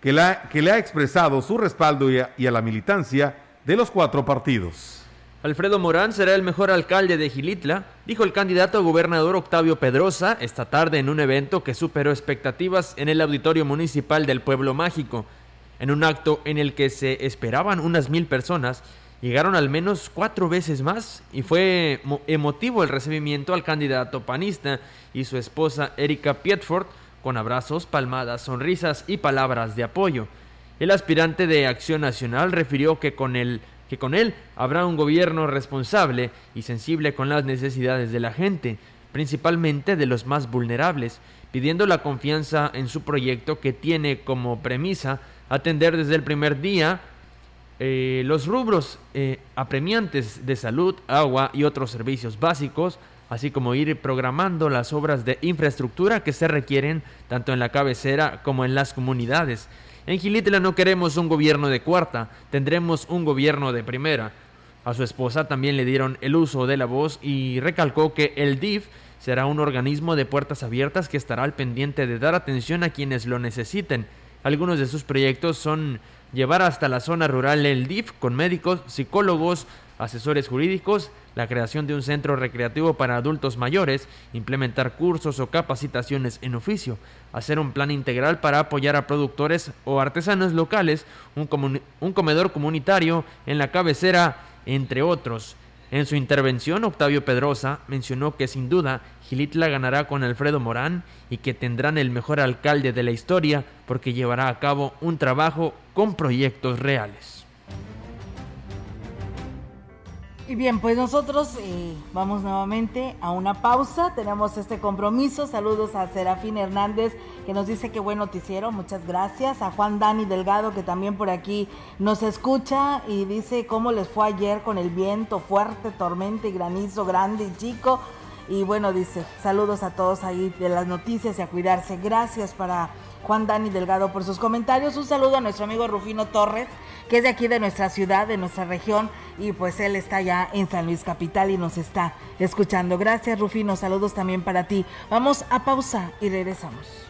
que, le ha expresado su respaldo y a la militancia de los cuatro partidos. Alfredo Morán será el mejor alcalde de Gilitla, dijo el candidato a gobernador Octavio Pedrosa esta tarde en un evento que superó expectativas en el Auditorio Municipal del Pueblo Mágico. En un acto en el que se esperaban unas mil personas, llegaron al menos cuatro veces más y fue emotivo el recibimiento al candidato panista y su esposa Erika Pietford con abrazos, palmadas, sonrisas y palabras de apoyo. El aspirante de Acción Nacional refirió que con, él, habrá un gobierno responsable y sensible con las necesidades de la gente, principalmente de los más vulnerables, pidiendo la confianza en su proyecto que tiene como premisa atender desde el primer día eh, los rubros eh, apremiantes de salud, agua y otros servicios básicos, así como ir programando las obras de infraestructura que se requieren tanto en la cabecera como en las comunidades. En Gilitla no queremos un gobierno de cuarta, tendremos un gobierno de primera. A su esposa también le dieron el uso de la voz y recalcó que el DIF será un organismo de puertas abiertas que estará al pendiente de dar atención a quienes lo necesiten. Algunos de sus proyectos son llevar hasta la zona rural el DIF con médicos, psicólogos, asesores jurídicos, la creación de un centro recreativo para adultos mayores, implementar cursos o capacitaciones en oficio, hacer un plan integral para apoyar a productores o artesanos locales, un, comedor comunitario en la cabecera, entre otros. En su intervención, Octavio Pedrosa mencionó que sin duda Gilitla ganará con Alfredo Morán y que tendrán el mejor alcalde de la historia porque llevará a cabo un trabajo con proyectos reales. Y bien, pues nosotros eh, vamos nuevamente a una pausa. Tenemos este compromiso. Saludos a Serafín Hernández que nos dice que buen noticiero. Muchas gracias. A Juan Dani Delgado que también por aquí nos escucha y dice cómo les fue ayer con el viento fuerte, tormenta y granizo grande y chico. Y bueno, dice saludos a todos ahí de las noticias y a cuidarse. Gracias para Juan Dani Delgado por sus comentarios. Un saludo a nuestro amigo Rufino Torres que es de aquí de nuestra ciudad, de nuestra región, y pues él está ya en San Luis Capital y nos está escuchando. Gracias, Rufino, saludos también para ti. Vamos a pausa y regresamos.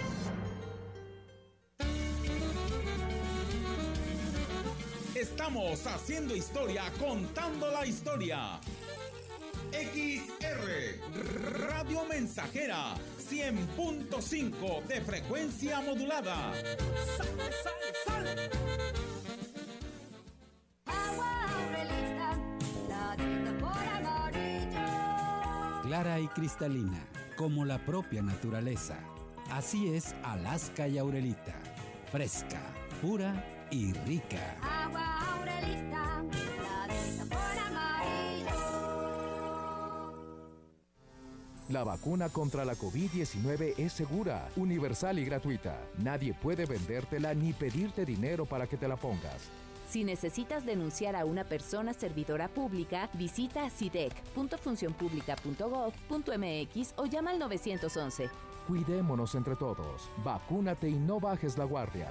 Estamos haciendo historia, contando la historia. XR Radio Mensajera 100.5 de frecuencia modulada. ¡Sale, sale, sale! Clara y cristalina, como la propia naturaleza. Así es Alaska y Aurelita. Fresca, pura y rica. Agua La vacuna contra la COVID-19 es segura, universal y gratuita. Nadie puede vendértela ni pedirte dinero para que te la pongas. Si necesitas denunciar a una persona servidora pública, visita sidec.funcionpublica.gov.mx o llama al 911. Cuidémonos entre todos. Vacúnate y no bajes la guardia.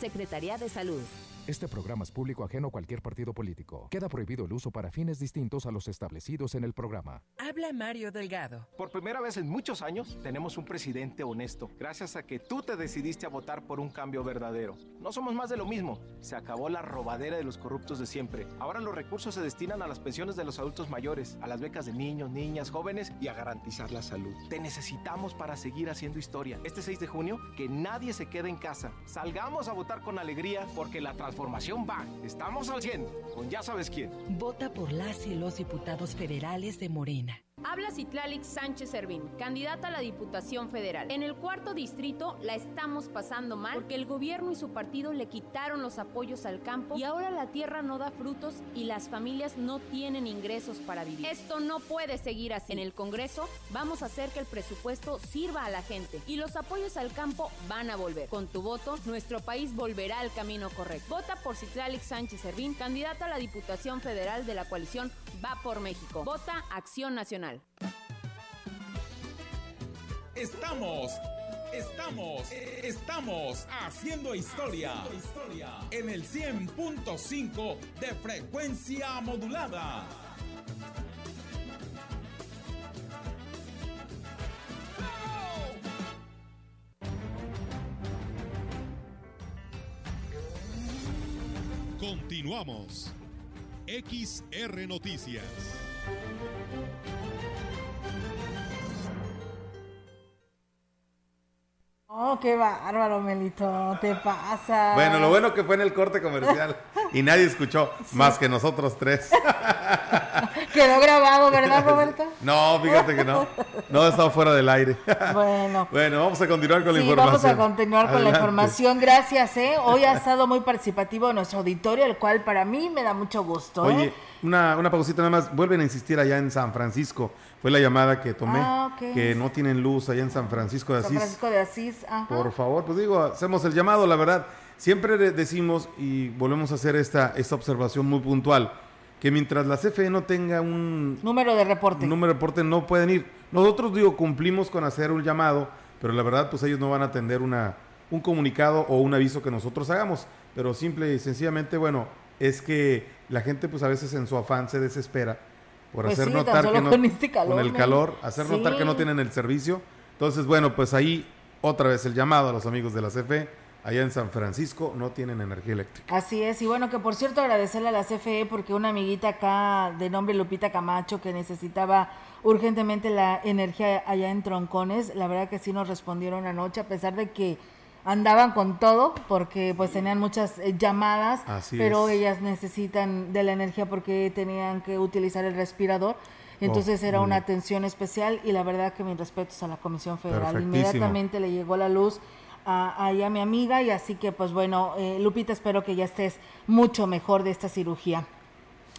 Secretaría de Salud. Este programa es público ajeno a cualquier partido político. Queda prohibido el uso para fines distintos a los establecidos en el programa. Habla Mario Delgado. Por primera vez en muchos años tenemos un presidente honesto, gracias a que tú te decidiste a votar por un cambio verdadero. No somos más de lo mismo. Se acabó la robadera de los corruptos de siempre. Ahora los recursos se destinan a las pensiones de los adultos mayores, a las becas de niños, niñas, jóvenes y a garantizar la salud. Te necesitamos para seguir haciendo historia. Este 6 de junio, que nadie se quede en casa. Salgamos a votar con alegría porque la transformación Formación va. Estamos al 100, con ya sabes quién. Vota por las y los diputados federales de Morena. Habla Citlalix Sánchez Servín, candidata a la Diputación Federal. En el cuarto distrito la estamos pasando mal porque el gobierno y su partido le quitaron los apoyos al campo y ahora la tierra no da frutos y las familias no tienen ingresos para vivir. Esto no puede seguir así. En el Congreso vamos a hacer que el presupuesto sirva a la gente y los apoyos al campo van a volver. Con tu voto, nuestro país volverá al camino correcto. Vota por Citlalix Sánchez Servín, candidata a la Diputación Federal de la coalición Va por México. Vota Acción Nacional. Estamos, estamos, estamos haciendo historia, en el 100.5 de frecuencia modulada. Continuamos. XR Noticias. Oh, qué bárbaro, Melito, te pasa. Bueno, lo bueno que fue en el corte comercial *laughs* y nadie escuchó más que nosotros tres. *laughs* Quedó grabado, ¿verdad, *laughs* Roberto? No, fíjate que no. No, estaba fuera del aire. *laughs* Bueno. Bueno, vamos a continuar con la información. vamos a continuar con la información. Gracias, ¿eh? *laughs* Hoy ha estado muy participativo nuestro auditorio, el cual para mí me da mucho gusto, ¿eh? Oye, una, una pausita nada más. Vuelven a insistir allá en San Francisco. Fue la llamada que tomé. Ah. Que no tienen luz allá en San Francisco de San Asís. Francisco de Asís, ajá. Por favor, pues digo, hacemos el llamado, la verdad. Siempre de- decimos y volvemos a hacer esta, esta observación muy puntual, que mientras la CFE no tenga un Número de reporte. número de reporte no pueden ir. Nosotros, digo, cumplimos con hacer un llamado, pero la verdad, pues ellos no van a atender una, un comunicado o un aviso que nosotros hagamos. Pero simple y sencillamente, bueno, es que la gente, pues a veces en su afán se desespera por Pues hacer sí, notar que no, con este calor, con el calor, hacer notar que no tienen el servicio. Entonces, bueno, pues ahí otra vez el llamado a los amigos de la CFE, allá en San Francisco no tienen energía eléctrica. Así es, y bueno, que por cierto agradecerle a la CFE porque una amiguita acá de nombre Lupita Camacho que necesitaba urgentemente la energía allá en Troncones, la verdad que sí nos respondieron anoche a pesar de que andaban con todo porque pues tenían muchas eh, llamadas, Así pero es. ellas necesitan de la energía porque tenían que utilizar el respirador. Entonces Oh, era muy una atención especial y la verdad que mis respetos a la Comisión Federal. Inmediatamente le llegó la luz a, a mi amiga y así que pues bueno, eh, Lupita, espero que ya estés mucho mejor de esta cirugía.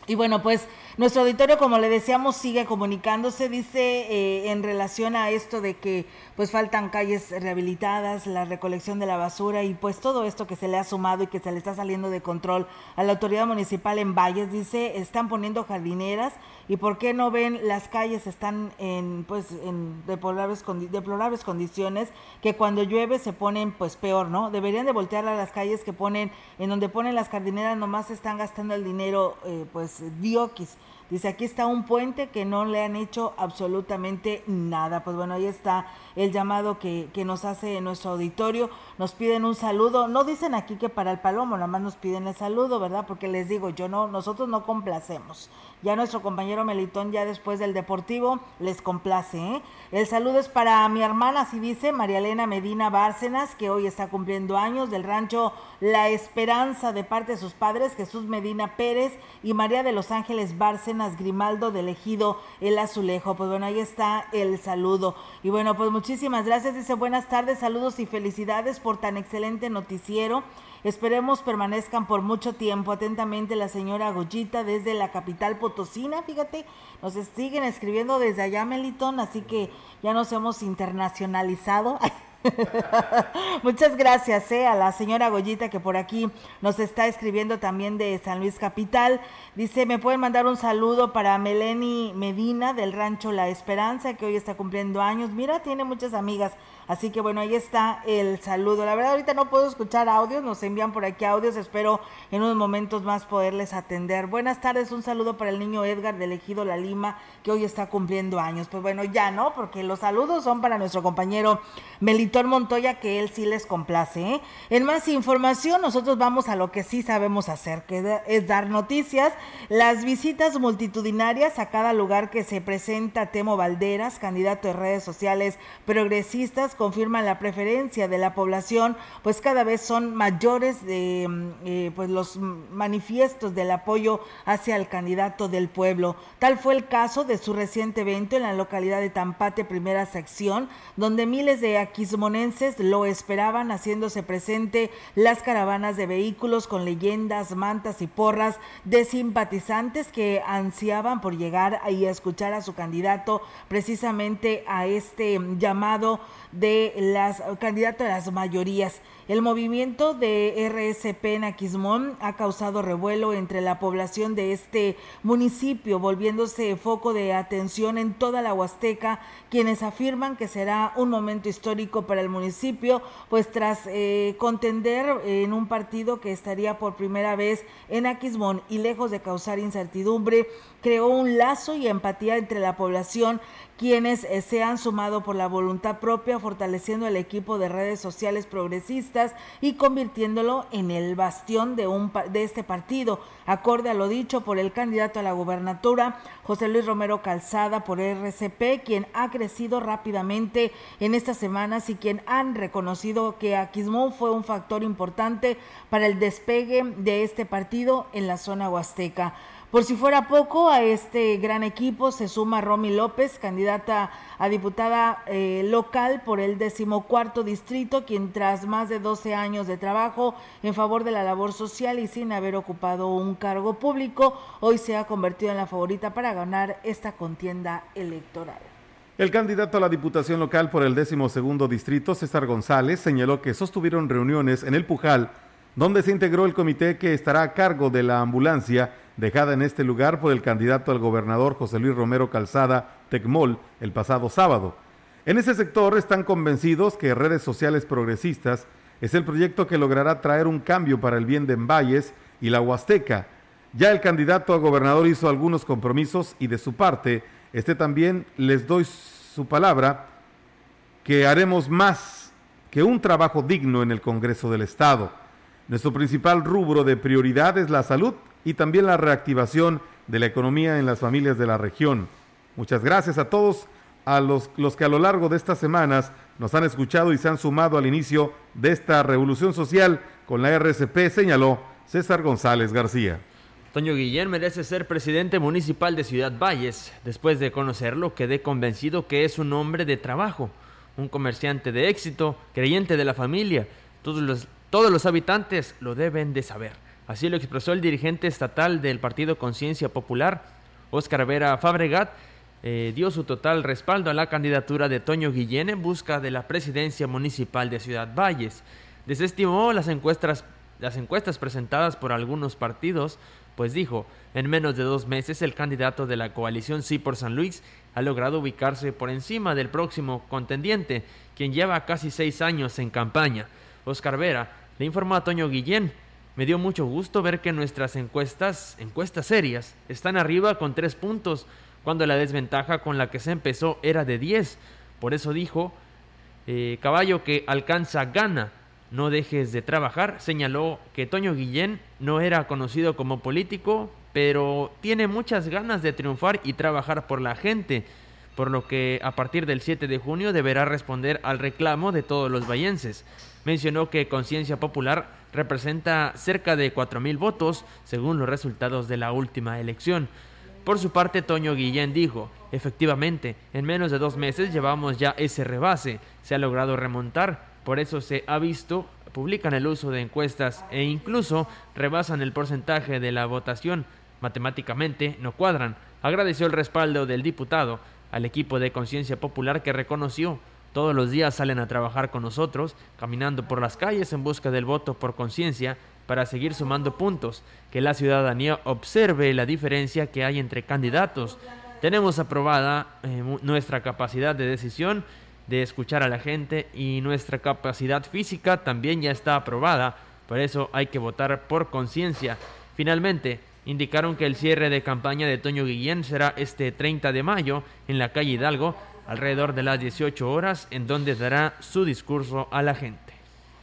Y bueno, pues nuestro auditorio, como le decíamos, sigue comunicándose, dice eh, en relación a esto de que pues faltan calles rehabilitadas, la recolección de la basura y pues todo esto que se le ha sumado y que se le está saliendo de control a la autoridad municipal en Valles, dice, están poniendo jardineras y por qué no ven las calles están en pues en deplorables, condi- deplorables condiciones que cuando llueve se ponen pues peor, ¿no? Deberían de voltear a las calles que ponen, en donde ponen las jardineras nomás están gastando el dinero eh, pues dioquis. Dice, aquí está un puente que no le han hecho absolutamente nada. Pues bueno, ahí está el llamado que, que nos hace nuestro auditorio. Nos piden un saludo. No dicen aquí que para el palomo, nada más nos piden el saludo, ¿verdad? Porque les digo, yo no, nosotros no complacemos. Ya nuestro compañero Melitón, ya después del deportivo, les complace. ¿eh? El saludo es para mi hermana, así dice, María Elena Medina Bárcenas, que hoy está cumpliendo años, del rancho La Esperanza, de parte de sus padres, Jesús Medina Pérez y María de los Ángeles Bárcenas Grimaldo, del ejido El Azulejo. Pues bueno, ahí está el saludo. Y bueno, pues muchísimas gracias. Dice buenas tardes, saludos y felicidades por tan excelente noticiero. Esperemos permanezcan por mucho tiempo. Atentamente la señora Goyita desde la capital potosina. Fíjate, nos siguen escribiendo desde allá, Melitón, así que ya nos hemos internacionalizado. *laughs* Muchas gracias eh, a la señora Goyita que por aquí nos está escribiendo también de San Luis Capital. Dice, me pueden mandar un saludo para Meleni Medina del rancho La Esperanza, que hoy está cumpliendo años. Mira, tiene muchas amigas. Así que bueno, ahí está el saludo. La verdad, ahorita no puedo escuchar audios, nos envían por aquí audios. Espero en unos momentos más poderles atender. Buenas tardes, un saludo para el niño Edgar del Ejido La Lima, que hoy está cumpliendo años. Pues bueno, ya no, porque los saludos son para nuestro compañero Melitón Montoya, que él sí les complace. ¿eh? En más información, nosotros vamos a lo que sí sabemos hacer, que es dar noticias. Las visitas multitudinarias a cada lugar que se presenta Temo Valderas, candidato de redes sociales progresistas, confirman la preferencia de la población, pues cada vez son mayores mm, eh, pues los manifiestos del apoyo hacia el candidato del pueblo. Tal fue el caso de su reciente evento en la localidad de Tampate, primera sección, donde miles de aquismonenses lo esperaban haciéndose presente las caravanas de vehículos con leyendas, mantas y porras de simpatizantes que ansiaban por llegar y escuchar a su candidato precisamente a este llamado de las candidato de las mayorías. El movimiento de RSP en Aquismón ha causado revuelo entre la población de este municipio, volviéndose foco de atención en toda la Huasteca, quienes afirman que será un momento histórico para el municipio, pues tras eh, contender en un partido que estaría por primera vez en Aquismón y lejos de causar incertidumbre, creó un lazo y empatía entre la población quienes eh, se han sumado por la voluntad propia, fortaleciendo el equipo de redes sociales progresistas y convirtiéndolo en el bastión de, un, de este partido, acorde a lo dicho por el candidato a la gubernatura, José Luis Romero Calzada por RCP, quien ha crecido rápidamente en estas semanas y quien han reconocido que Aquismón fue un factor importante para el despegue de este partido en la zona huasteca. Por si fuera poco, a este gran equipo se suma Romy López, candidata a diputada eh, local por el decimocuarto distrito, quien tras más de 12 años de trabajo en favor de la labor social y sin haber ocupado un cargo público, hoy se ha convertido en la favorita para ganar esta contienda electoral. El candidato a la diputación local por el decimosegundo distrito, César González, señaló que sostuvieron reuniones en el Pujal, donde se integró el comité que estará a cargo de la ambulancia dejada en este lugar por el candidato al gobernador José Luis Romero Calzada Tecmol el pasado sábado. En ese sector están convencidos que redes sociales progresistas es el proyecto que logrará traer un cambio para el bien de Valles y la Huasteca. Ya el candidato a gobernador hizo algunos compromisos y de su parte, este también les doy su palabra que haremos más que un trabajo digno en el Congreso del Estado. Nuestro principal rubro de prioridad es la salud y también la reactivación de la economía en las familias de la región. Muchas gracias a todos a los, los, que a lo largo de estas semanas nos han escuchado y se han sumado al inicio de esta revolución social con la RCP, señaló César González García. Toño Guillén merece ser presidente municipal de Ciudad Valles. Después de conocerlo, quedé convencido que es un hombre de trabajo, un comerciante de éxito, creyente de la familia. Todos los, todos los habitantes lo deben de saber. Así lo expresó el dirigente estatal del Partido Conciencia Popular, Óscar Vera Fabregat, eh, dio su total respaldo a la candidatura de Toño Guillén en busca de la presidencia municipal de Ciudad Valles. Desestimó las encuestas, las encuestas presentadas por algunos partidos, pues dijo, en menos de dos meses el candidato de la coalición Sí por San Luis ha logrado ubicarse por encima del próximo contendiente, quien lleva casi seis años en campaña. Óscar Vera le informó a Toño Guillén me dio mucho gusto ver que nuestras encuestas, encuestas serias, están arriba con tres puntos, cuando la desventaja con la que se empezó era de 10. Por eso dijo, eh, caballo que alcanza gana, no dejes de trabajar. Señaló que Toño Guillén no era conocido como político, pero tiene muchas ganas de triunfar y trabajar por la gente, por lo que a partir del 7 de junio deberá responder al reclamo de todos los vallenses. Mencionó que Conciencia Popular representa cerca de 4.000 votos, según los resultados de la última elección. Por su parte, Toño Guillén dijo, efectivamente, en menos de dos meses llevamos ya ese rebase, se ha logrado remontar, por eso se ha visto, publican el uso de encuestas e incluso rebasan el porcentaje de la votación, matemáticamente no cuadran. Agradeció el respaldo del diputado al equipo de Conciencia Popular que reconoció todos los días salen a trabajar con nosotros, caminando por las calles en busca del voto por conciencia para seguir sumando puntos, que la ciudadanía observe la diferencia que hay entre candidatos. Tenemos aprobada eh, nuestra capacidad de decisión, de escuchar a la gente y nuestra capacidad física también ya está aprobada, por eso hay que votar por conciencia. Finalmente, indicaron que el cierre de campaña de Toño Guillén será este 30 de mayo en la calle Hidalgo alrededor de las 18 horas, en donde dará su discurso a la gente.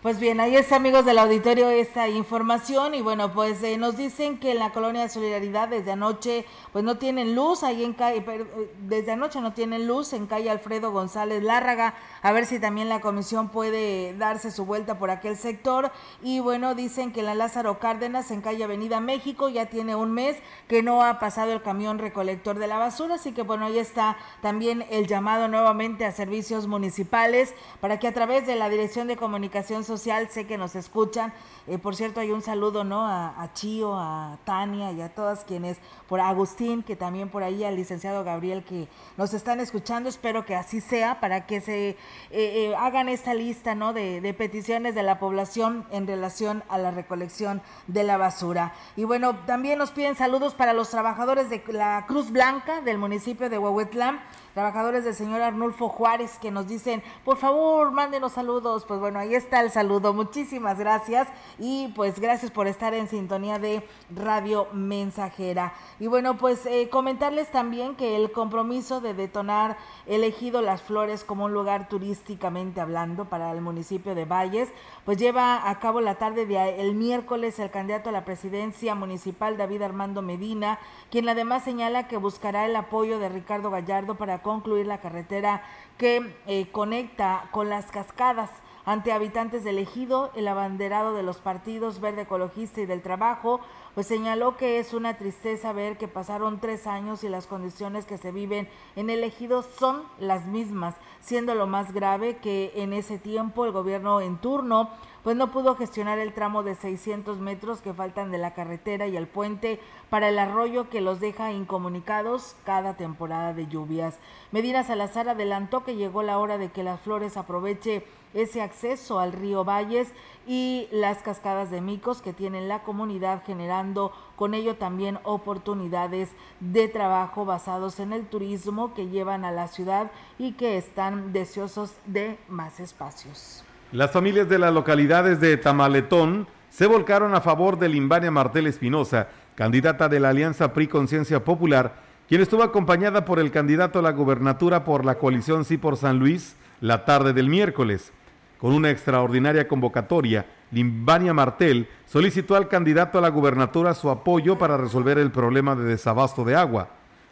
Pues bien, ahí está amigos del auditorio esta información. Y bueno, pues eh, nos dicen que en la colonia de Solidaridad desde anoche pues no tienen luz, ahí en calle, eh, desde anoche no tienen luz en calle Alfredo González Lárraga, a ver si también la comisión puede darse su vuelta por aquel sector. Y bueno, dicen que en la Lázaro Cárdenas en calle Avenida México ya tiene un mes que no ha pasado el camión recolector de la basura, así que bueno, ahí está también el llamado nuevamente a servicios municipales para que a través de la Dirección de Comunicación Social social, sé que nos escuchan. Eh, por cierto, hay un saludo, ¿no? A, a, Chío, a Tania y a todas quienes, por Agustín, que también por ahí, al licenciado Gabriel, que nos están escuchando. Espero que así sea para que se eh, eh, hagan esta lista, ¿no? De, peticiones de la población en relación a la recolección de la basura. Y bueno, también nos piden saludos para los trabajadores de la Cruz Blanca del municipio de Huehuetlán trabajadores del señor Arnulfo Juárez que nos dicen, por favor, mándenos saludos. Pues bueno, ahí está el saludo. Muchísimas gracias y pues gracias por estar en sintonía de Radio Mensajera. Y bueno, pues eh, comentarles también que el compromiso de detonar elegido Las Flores como un lugar turísticamente hablando para el municipio de Valles, pues lleva a cabo la tarde de el miércoles el candidato a la presidencia municipal David Armando Medina, quien además señala que buscará el apoyo de Ricardo Gallardo para concluir la carretera que eh, conecta con las cascadas. Ante habitantes del ejido, el abanderado de los partidos Verde Ecologista y del Trabajo, pues señaló que es una tristeza ver que pasaron tres años y las condiciones que se viven en el ejido son las mismas, siendo lo más grave que en ese tiempo el gobierno en turno pues no pudo gestionar el tramo de 600 metros que faltan de la carretera y el puente para el arroyo que los deja incomunicados cada temporada de lluvias. Medina Salazar adelantó que llegó la hora de que las flores aproveche ese acceso al río Valles y las cascadas de micos que tienen la comunidad generando con ello también oportunidades de trabajo basados en el turismo que llevan a la ciudad y que están deseosos de más espacios. Las familias de las localidades de Tamaletón se volcaron a favor de Limbania Martel Espinosa, candidata de la Alianza PRI Conciencia Popular, quien estuvo acompañada por el candidato a la gubernatura por la coalición Sí por San Luis la tarde del miércoles. Con una extraordinaria convocatoria, Limbania Martel solicitó al candidato a la gubernatura su apoyo para resolver el problema de desabasto de agua,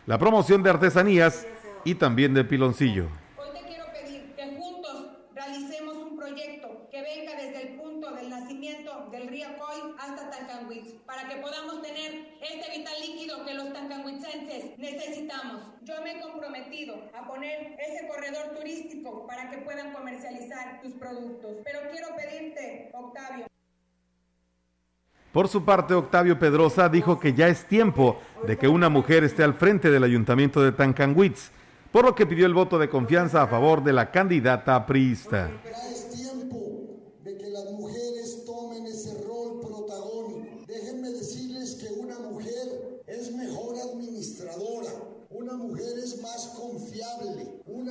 la promoción de artesanías y también de piloncillo. Para que podamos tener este vital líquido que los tancanhuitzenses necesitamos. Yo me he comprometido a poner ese corredor turístico para que puedan comercializar tus productos. Pero quiero pedirte, Octavio. Por su parte, Octavio Pedrosa dijo que ya es tiempo de que una mujer esté al frente del ayuntamiento de Tancanwitz, por lo que pidió el voto de confianza a favor de la candidata priista.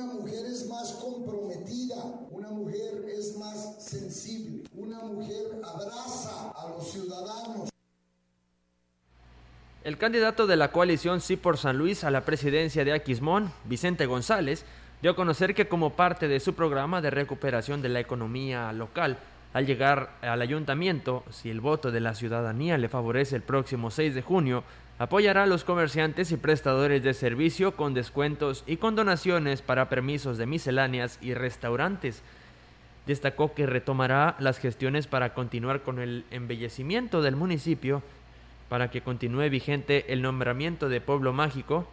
Una mujer es más comprometida, una mujer es más sensible, una mujer abraza a los ciudadanos. El candidato de la coalición Sí por San Luis a la presidencia de Aquismón, Vicente González, dio a conocer que como parte de su programa de recuperación de la economía local, al llegar al ayuntamiento, si el voto de la ciudadanía le favorece el próximo 6 de junio, apoyará a los comerciantes y prestadores de servicio con descuentos y con donaciones para permisos de misceláneas y restaurantes. Destacó que retomará las gestiones para continuar con el embellecimiento del municipio para que continúe vigente el nombramiento de pueblo mágico,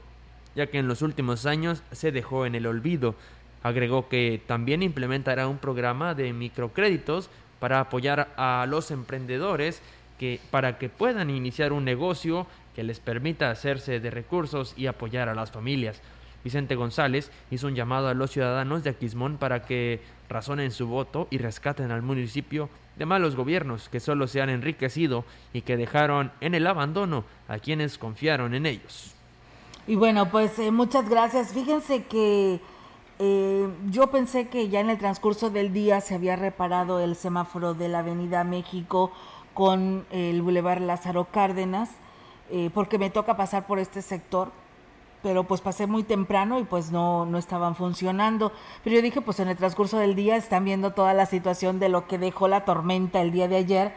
ya que en los últimos años se dejó en el olvido. Agregó que también implementará un programa de microcréditos para apoyar a los emprendedores que, para que puedan iniciar un negocio que les permita hacerse de recursos y apoyar a las familias. Vicente González hizo un llamado a los ciudadanos de Aquismón para que razonen su voto y rescaten al municipio de malos gobiernos que solo se han enriquecido y que dejaron en el abandono a quienes confiaron en ellos. Y bueno, pues eh, muchas gracias. Fíjense que eh, yo pensé que ya en el transcurso del día se había reparado el semáforo de la Avenida México con el Boulevard Lázaro Cárdenas eh, porque me toca pasar por este sector, pero pues pasé muy temprano y pues no, no estaban funcionando. Pero yo dije, pues en el transcurso del día están viendo toda la situación de lo que dejó la tormenta el día de ayer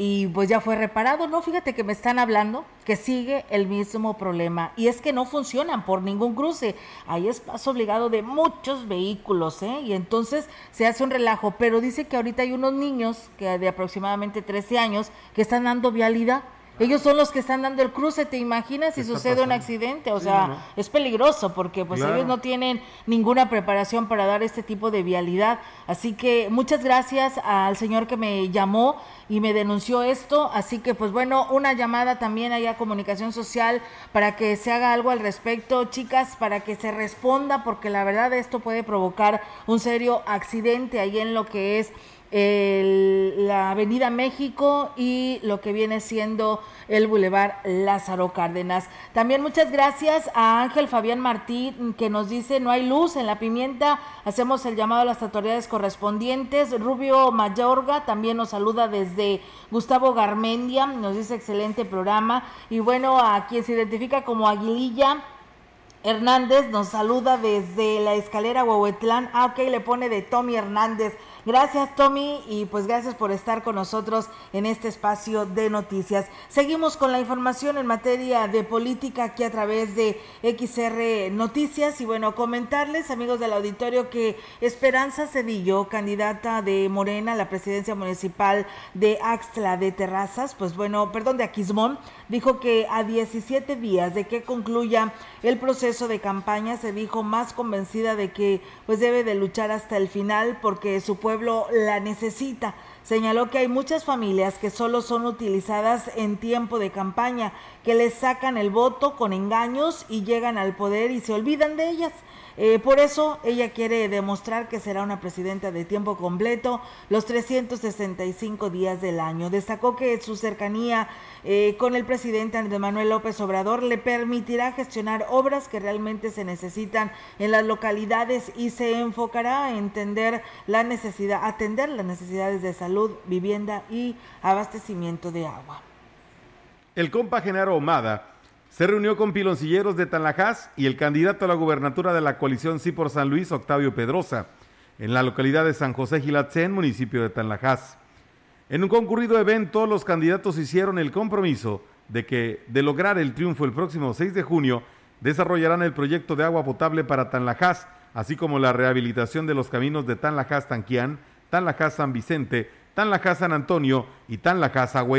y pues ya fue reparado, ¿no? Fíjate que me están hablando que sigue el mismo problema y es que no funcionan por ningún cruce. Ahí es paso obligado de muchos vehículos, ¿eh? Y entonces se hace un relajo, pero dice que ahorita hay unos niños que de aproximadamente 13 años que están dando vialidad ellos son los que están dando el cruce, ¿te imaginas si sucede un accidente? O sea, es peligroso porque pues ellos no tienen ninguna preparación para dar este tipo de vialidad. Así que muchas gracias al señor que me llamó y me denunció esto. Así que pues bueno, una llamada también allá a comunicación social para que se haga algo al respecto, chicas, para que se responda porque la verdad esto puede provocar un serio accidente ahí en lo que es la Avenida México y lo que viene siendo el Boulevard Lázaro Cárdenas. También muchas gracias a Ángel Fabián Martín que nos dice no hay luz en la pimienta, hacemos el llamado a las autoridades correspondientes. Rubio Mayorga también nos saluda desde Gustavo Garmendia, nos dice excelente programa y bueno, a quien se identifica como Aguililla Hernández nos saluda desde la escalera Huehuetlán. Ah, ok, le pone de Tommy Hernández. Gracias Tommy y pues gracias por estar con nosotros en este espacio de noticias. Seguimos con la información en materia de política aquí a través de XR Noticias y bueno, comentarles amigos del auditorio que Esperanza Cedillo, candidata de Morena a la presidencia municipal de Axtla de Terrazas, pues bueno, perdón, de Aquismón, dijo que a 17 días de que concluya el proceso de campaña se dijo más convencida de que pues debe de luchar hasta el final porque su pueblo la necesita. Señaló que hay muchas familias que solo son utilizadas en tiempo de campaña, que les sacan el voto con engaños y llegan al poder y se olvidan de ellas. Eh, por eso ella quiere demostrar que será una presidenta de tiempo completo los 365 días del año. Destacó que su cercanía eh, con el presidente Andrés Manuel López Obrador le permitirá gestionar obras que realmente se necesitan en las localidades y se enfocará a entender la necesidad, atender las necesidades de salud, vivienda y abastecimiento de agua. El compa Genaro Omada se reunió con piloncilleros de Tanlajás y el candidato a la gubernatura de la coalición Sí por San Luis, Octavio Pedrosa, en la localidad de San José Gilatzén, municipio de Tanlajás. En un concurrido evento, los candidatos hicieron el compromiso de que, de lograr el triunfo el próximo 6 de junio, desarrollarán el proyecto de agua potable para Tanlajás, así como la rehabilitación de los caminos de Tanlajás-Tanquián, Tanlajás-San Vicente, Tanlajás-San Antonio y Tanlajás-Agua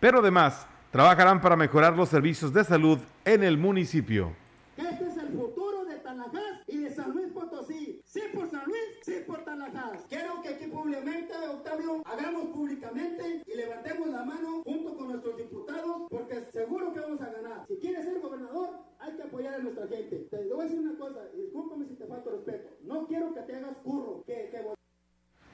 Pero además, trabajarán para mejorar los servicios de salud en el municipio. Este es el futuro de Tanajás y de San Luis Potosí. Sí por San Luis, sí por Tanajás. Quiero que aquí públicamente, Octavio, hagamos públicamente y levantemos la mano junto con nuestros diputados porque seguro que vamos a ganar. Si quieres ser gobernador, hay que apoyar a nuestra gente. Te voy a decir una cosa, discúlpame si te falta respeto. No quiero que te hagas curro, que, que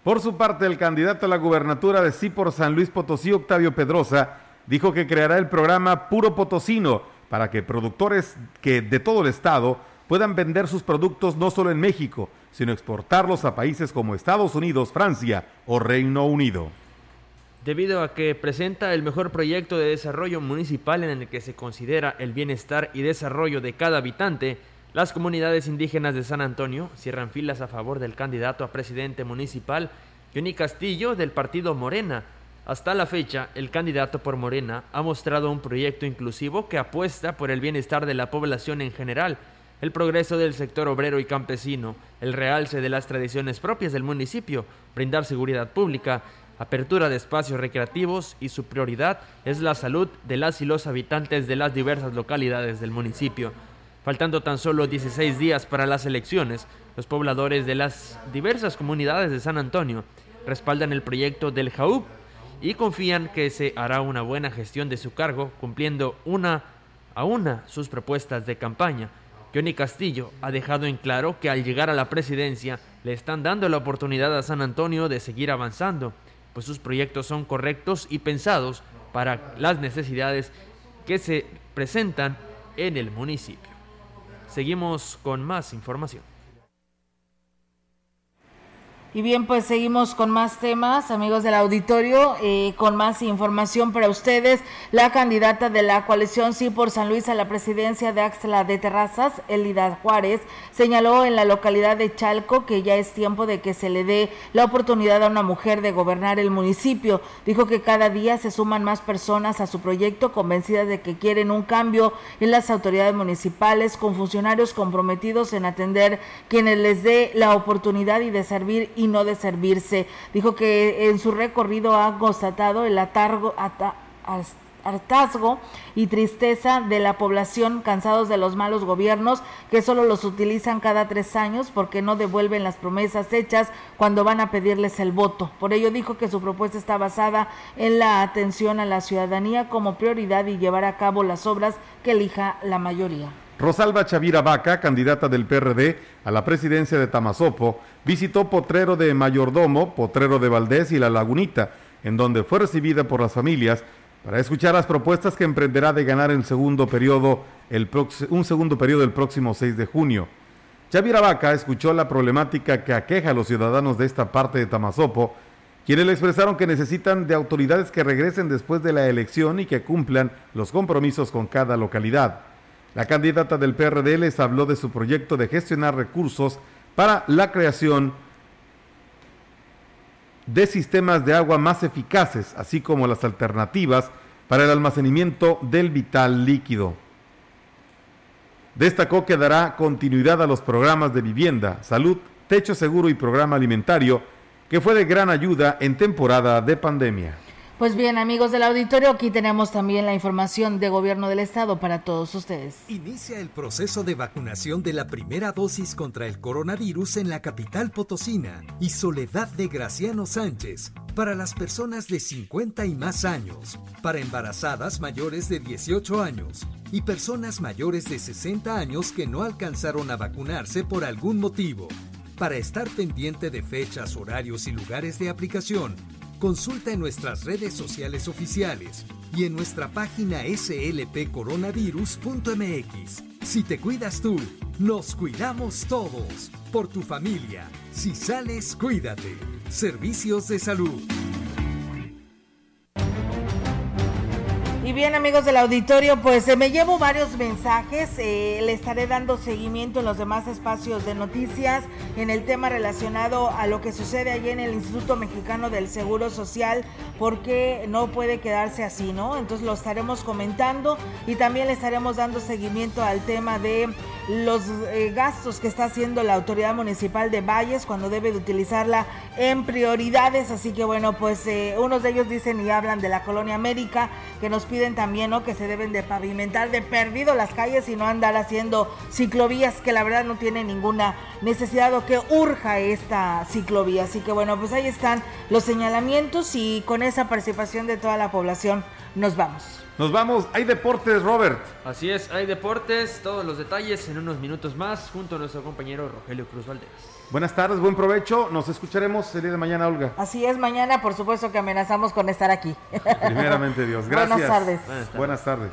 por su parte, el candidato a la gubernatura de Sí por San Luis Potosí, Octavio Pedrosa, dijo que creará el programa Puro Potosino para que productores que de todo el estado puedan vender sus productos no solo en México, sino exportarlos a países como Estados Unidos, Francia o Reino Unido. Debido a que presenta el mejor proyecto de desarrollo municipal en el que se considera el bienestar y desarrollo de cada habitante, las comunidades indígenas de San Antonio cierran filas a favor del candidato a presidente municipal, Johnny Castillo, del partido Morena, hasta la fecha, el candidato por Morena ha mostrado un proyecto inclusivo que apuesta por el bienestar de la población en general, el progreso del sector obrero y campesino, el realce de las tradiciones propias del municipio, brindar seguridad pública, apertura de espacios recreativos y su prioridad es la salud de las y los habitantes de las diversas localidades del municipio. Faltando tan solo 16 días para las elecciones, los pobladores de las diversas comunidades de San Antonio respaldan el proyecto del JAUP y confían que se hará una buena gestión de su cargo cumpliendo una a una sus propuestas de campaña. Johnny Castillo ha dejado en claro que al llegar a la presidencia le están dando la oportunidad a San Antonio de seguir avanzando, pues sus proyectos son correctos y pensados para las necesidades que se presentan en el municipio. Seguimos con más información. Y bien, pues seguimos con más temas, amigos del auditorio, eh, con más información para ustedes. La candidata de la coalición Sí por San Luis a la presidencia de Axla de Terrazas, Elida Juárez, señaló en la localidad de Chalco que ya es tiempo de que se le dé la oportunidad a una mujer de gobernar el municipio. Dijo que cada día se suman más personas a su proyecto convencidas de que quieren un cambio en las autoridades municipales con funcionarios comprometidos en atender quienes les dé la oportunidad y de servir y no de servirse. Dijo que en su recorrido ha constatado el atargo, hartazgo y tristeza de la población cansados de los malos gobiernos que solo los utilizan cada tres años porque no devuelven las promesas hechas cuando van a pedirles el voto. Por ello dijo que su propuesta está basada en la atención a la ciudadanía como prioridad y llevar a cabo las obras que elija la mayoría. Rosalba Chavira Vaca, candidata del PRD a la presidencia de Tamazopo, visitó Potrero de Mayordomo, Potrero de Valdés y La Lagunita, en donde fue recibida por las familias para escuchar las propuestas que emprenderá de ganar el segundo periodo, el un segundo periodo el próximo 6 de junio. Chavira Vaca escuchó la problemática que aqueja a los ciudadanos de esta parte de Tamazopo, quienes le expresaron que necesitan de autoridades que regresen después de la elección y que cumplan los compromisos con cada localidad. La candidata del PRD les habló de su proyecto de gestionar recursos para la creación de sistemas de agua más eficaces, así como las alternativas para el almacenamiento del vital líquido. Destacó que dará continuidad a los programas de vivienda, salud, techo seguro y programa alimentario, que fue de gran ayuda en temporada de pandemia. Pues bien, amigos del auditorio, aquí tenemos también la información de gobierno del estado para todos ustedes. Inicia el proceso de vacunación de la primera dosis contra el coronavirus en la capital potosina y Soledad de Graciano Sánchez para las personas de 50 y más años, para embarazadas mayores de 18 años y personas mayores de 60 años que no alcanzaron a vacunarse por algún motivo. Para estar pendiente de fechas, horarios y lugares de aplicación, Consulta en nuestras redes sociales oficiales y en nuestra página slpcoronavirus.mx. Si te cuidas tú, nos cuidamos todos. Por tu familia. Si sales, cuídate. Servicios de salud. Y bien amigos del auditorio, pues eh, me llevo varios mensajes, eh, le estaré dando seguimiento en los demás espacios de noticias en el tema relacionado a lo que sucede allí en el Instituto Mexicano del Seguro Social, porque no puede quedarse así, ¿no? Entonces lo estaremos comentando y también le estaremos dando seguimiento al tema de los eh, gastos que está haciendo la autoridad municipal de Valles cuando debe de utilizarla en prioridades, así que bueno, pues unos de ellos dicen y hablan de la colonia médica que nos piden también ¿no? que se deben de pavimentar de perdido las calles y no andar haciendo ciclovías que la verdad no tiene ninguna necesidad o que urja esta ciclovía. Así que bueno, pues ahí están los señalamientos y con esa participación de toda la población nos vamos. Nos vamos, hay deportes, Robert. Así es, hay deportes, todos los detalles en unos minutos más junto a nuestro compañero Rogelio Cruz Valdés. Buenas tardes, buen provecho. Nos escucharemos el día de mañana, Olga. Así es, mañana por supuesto que amenazamos con estar aquí. Primeramente Dios. *laughs* Gracias. Buenas tardes. Buenas tardes.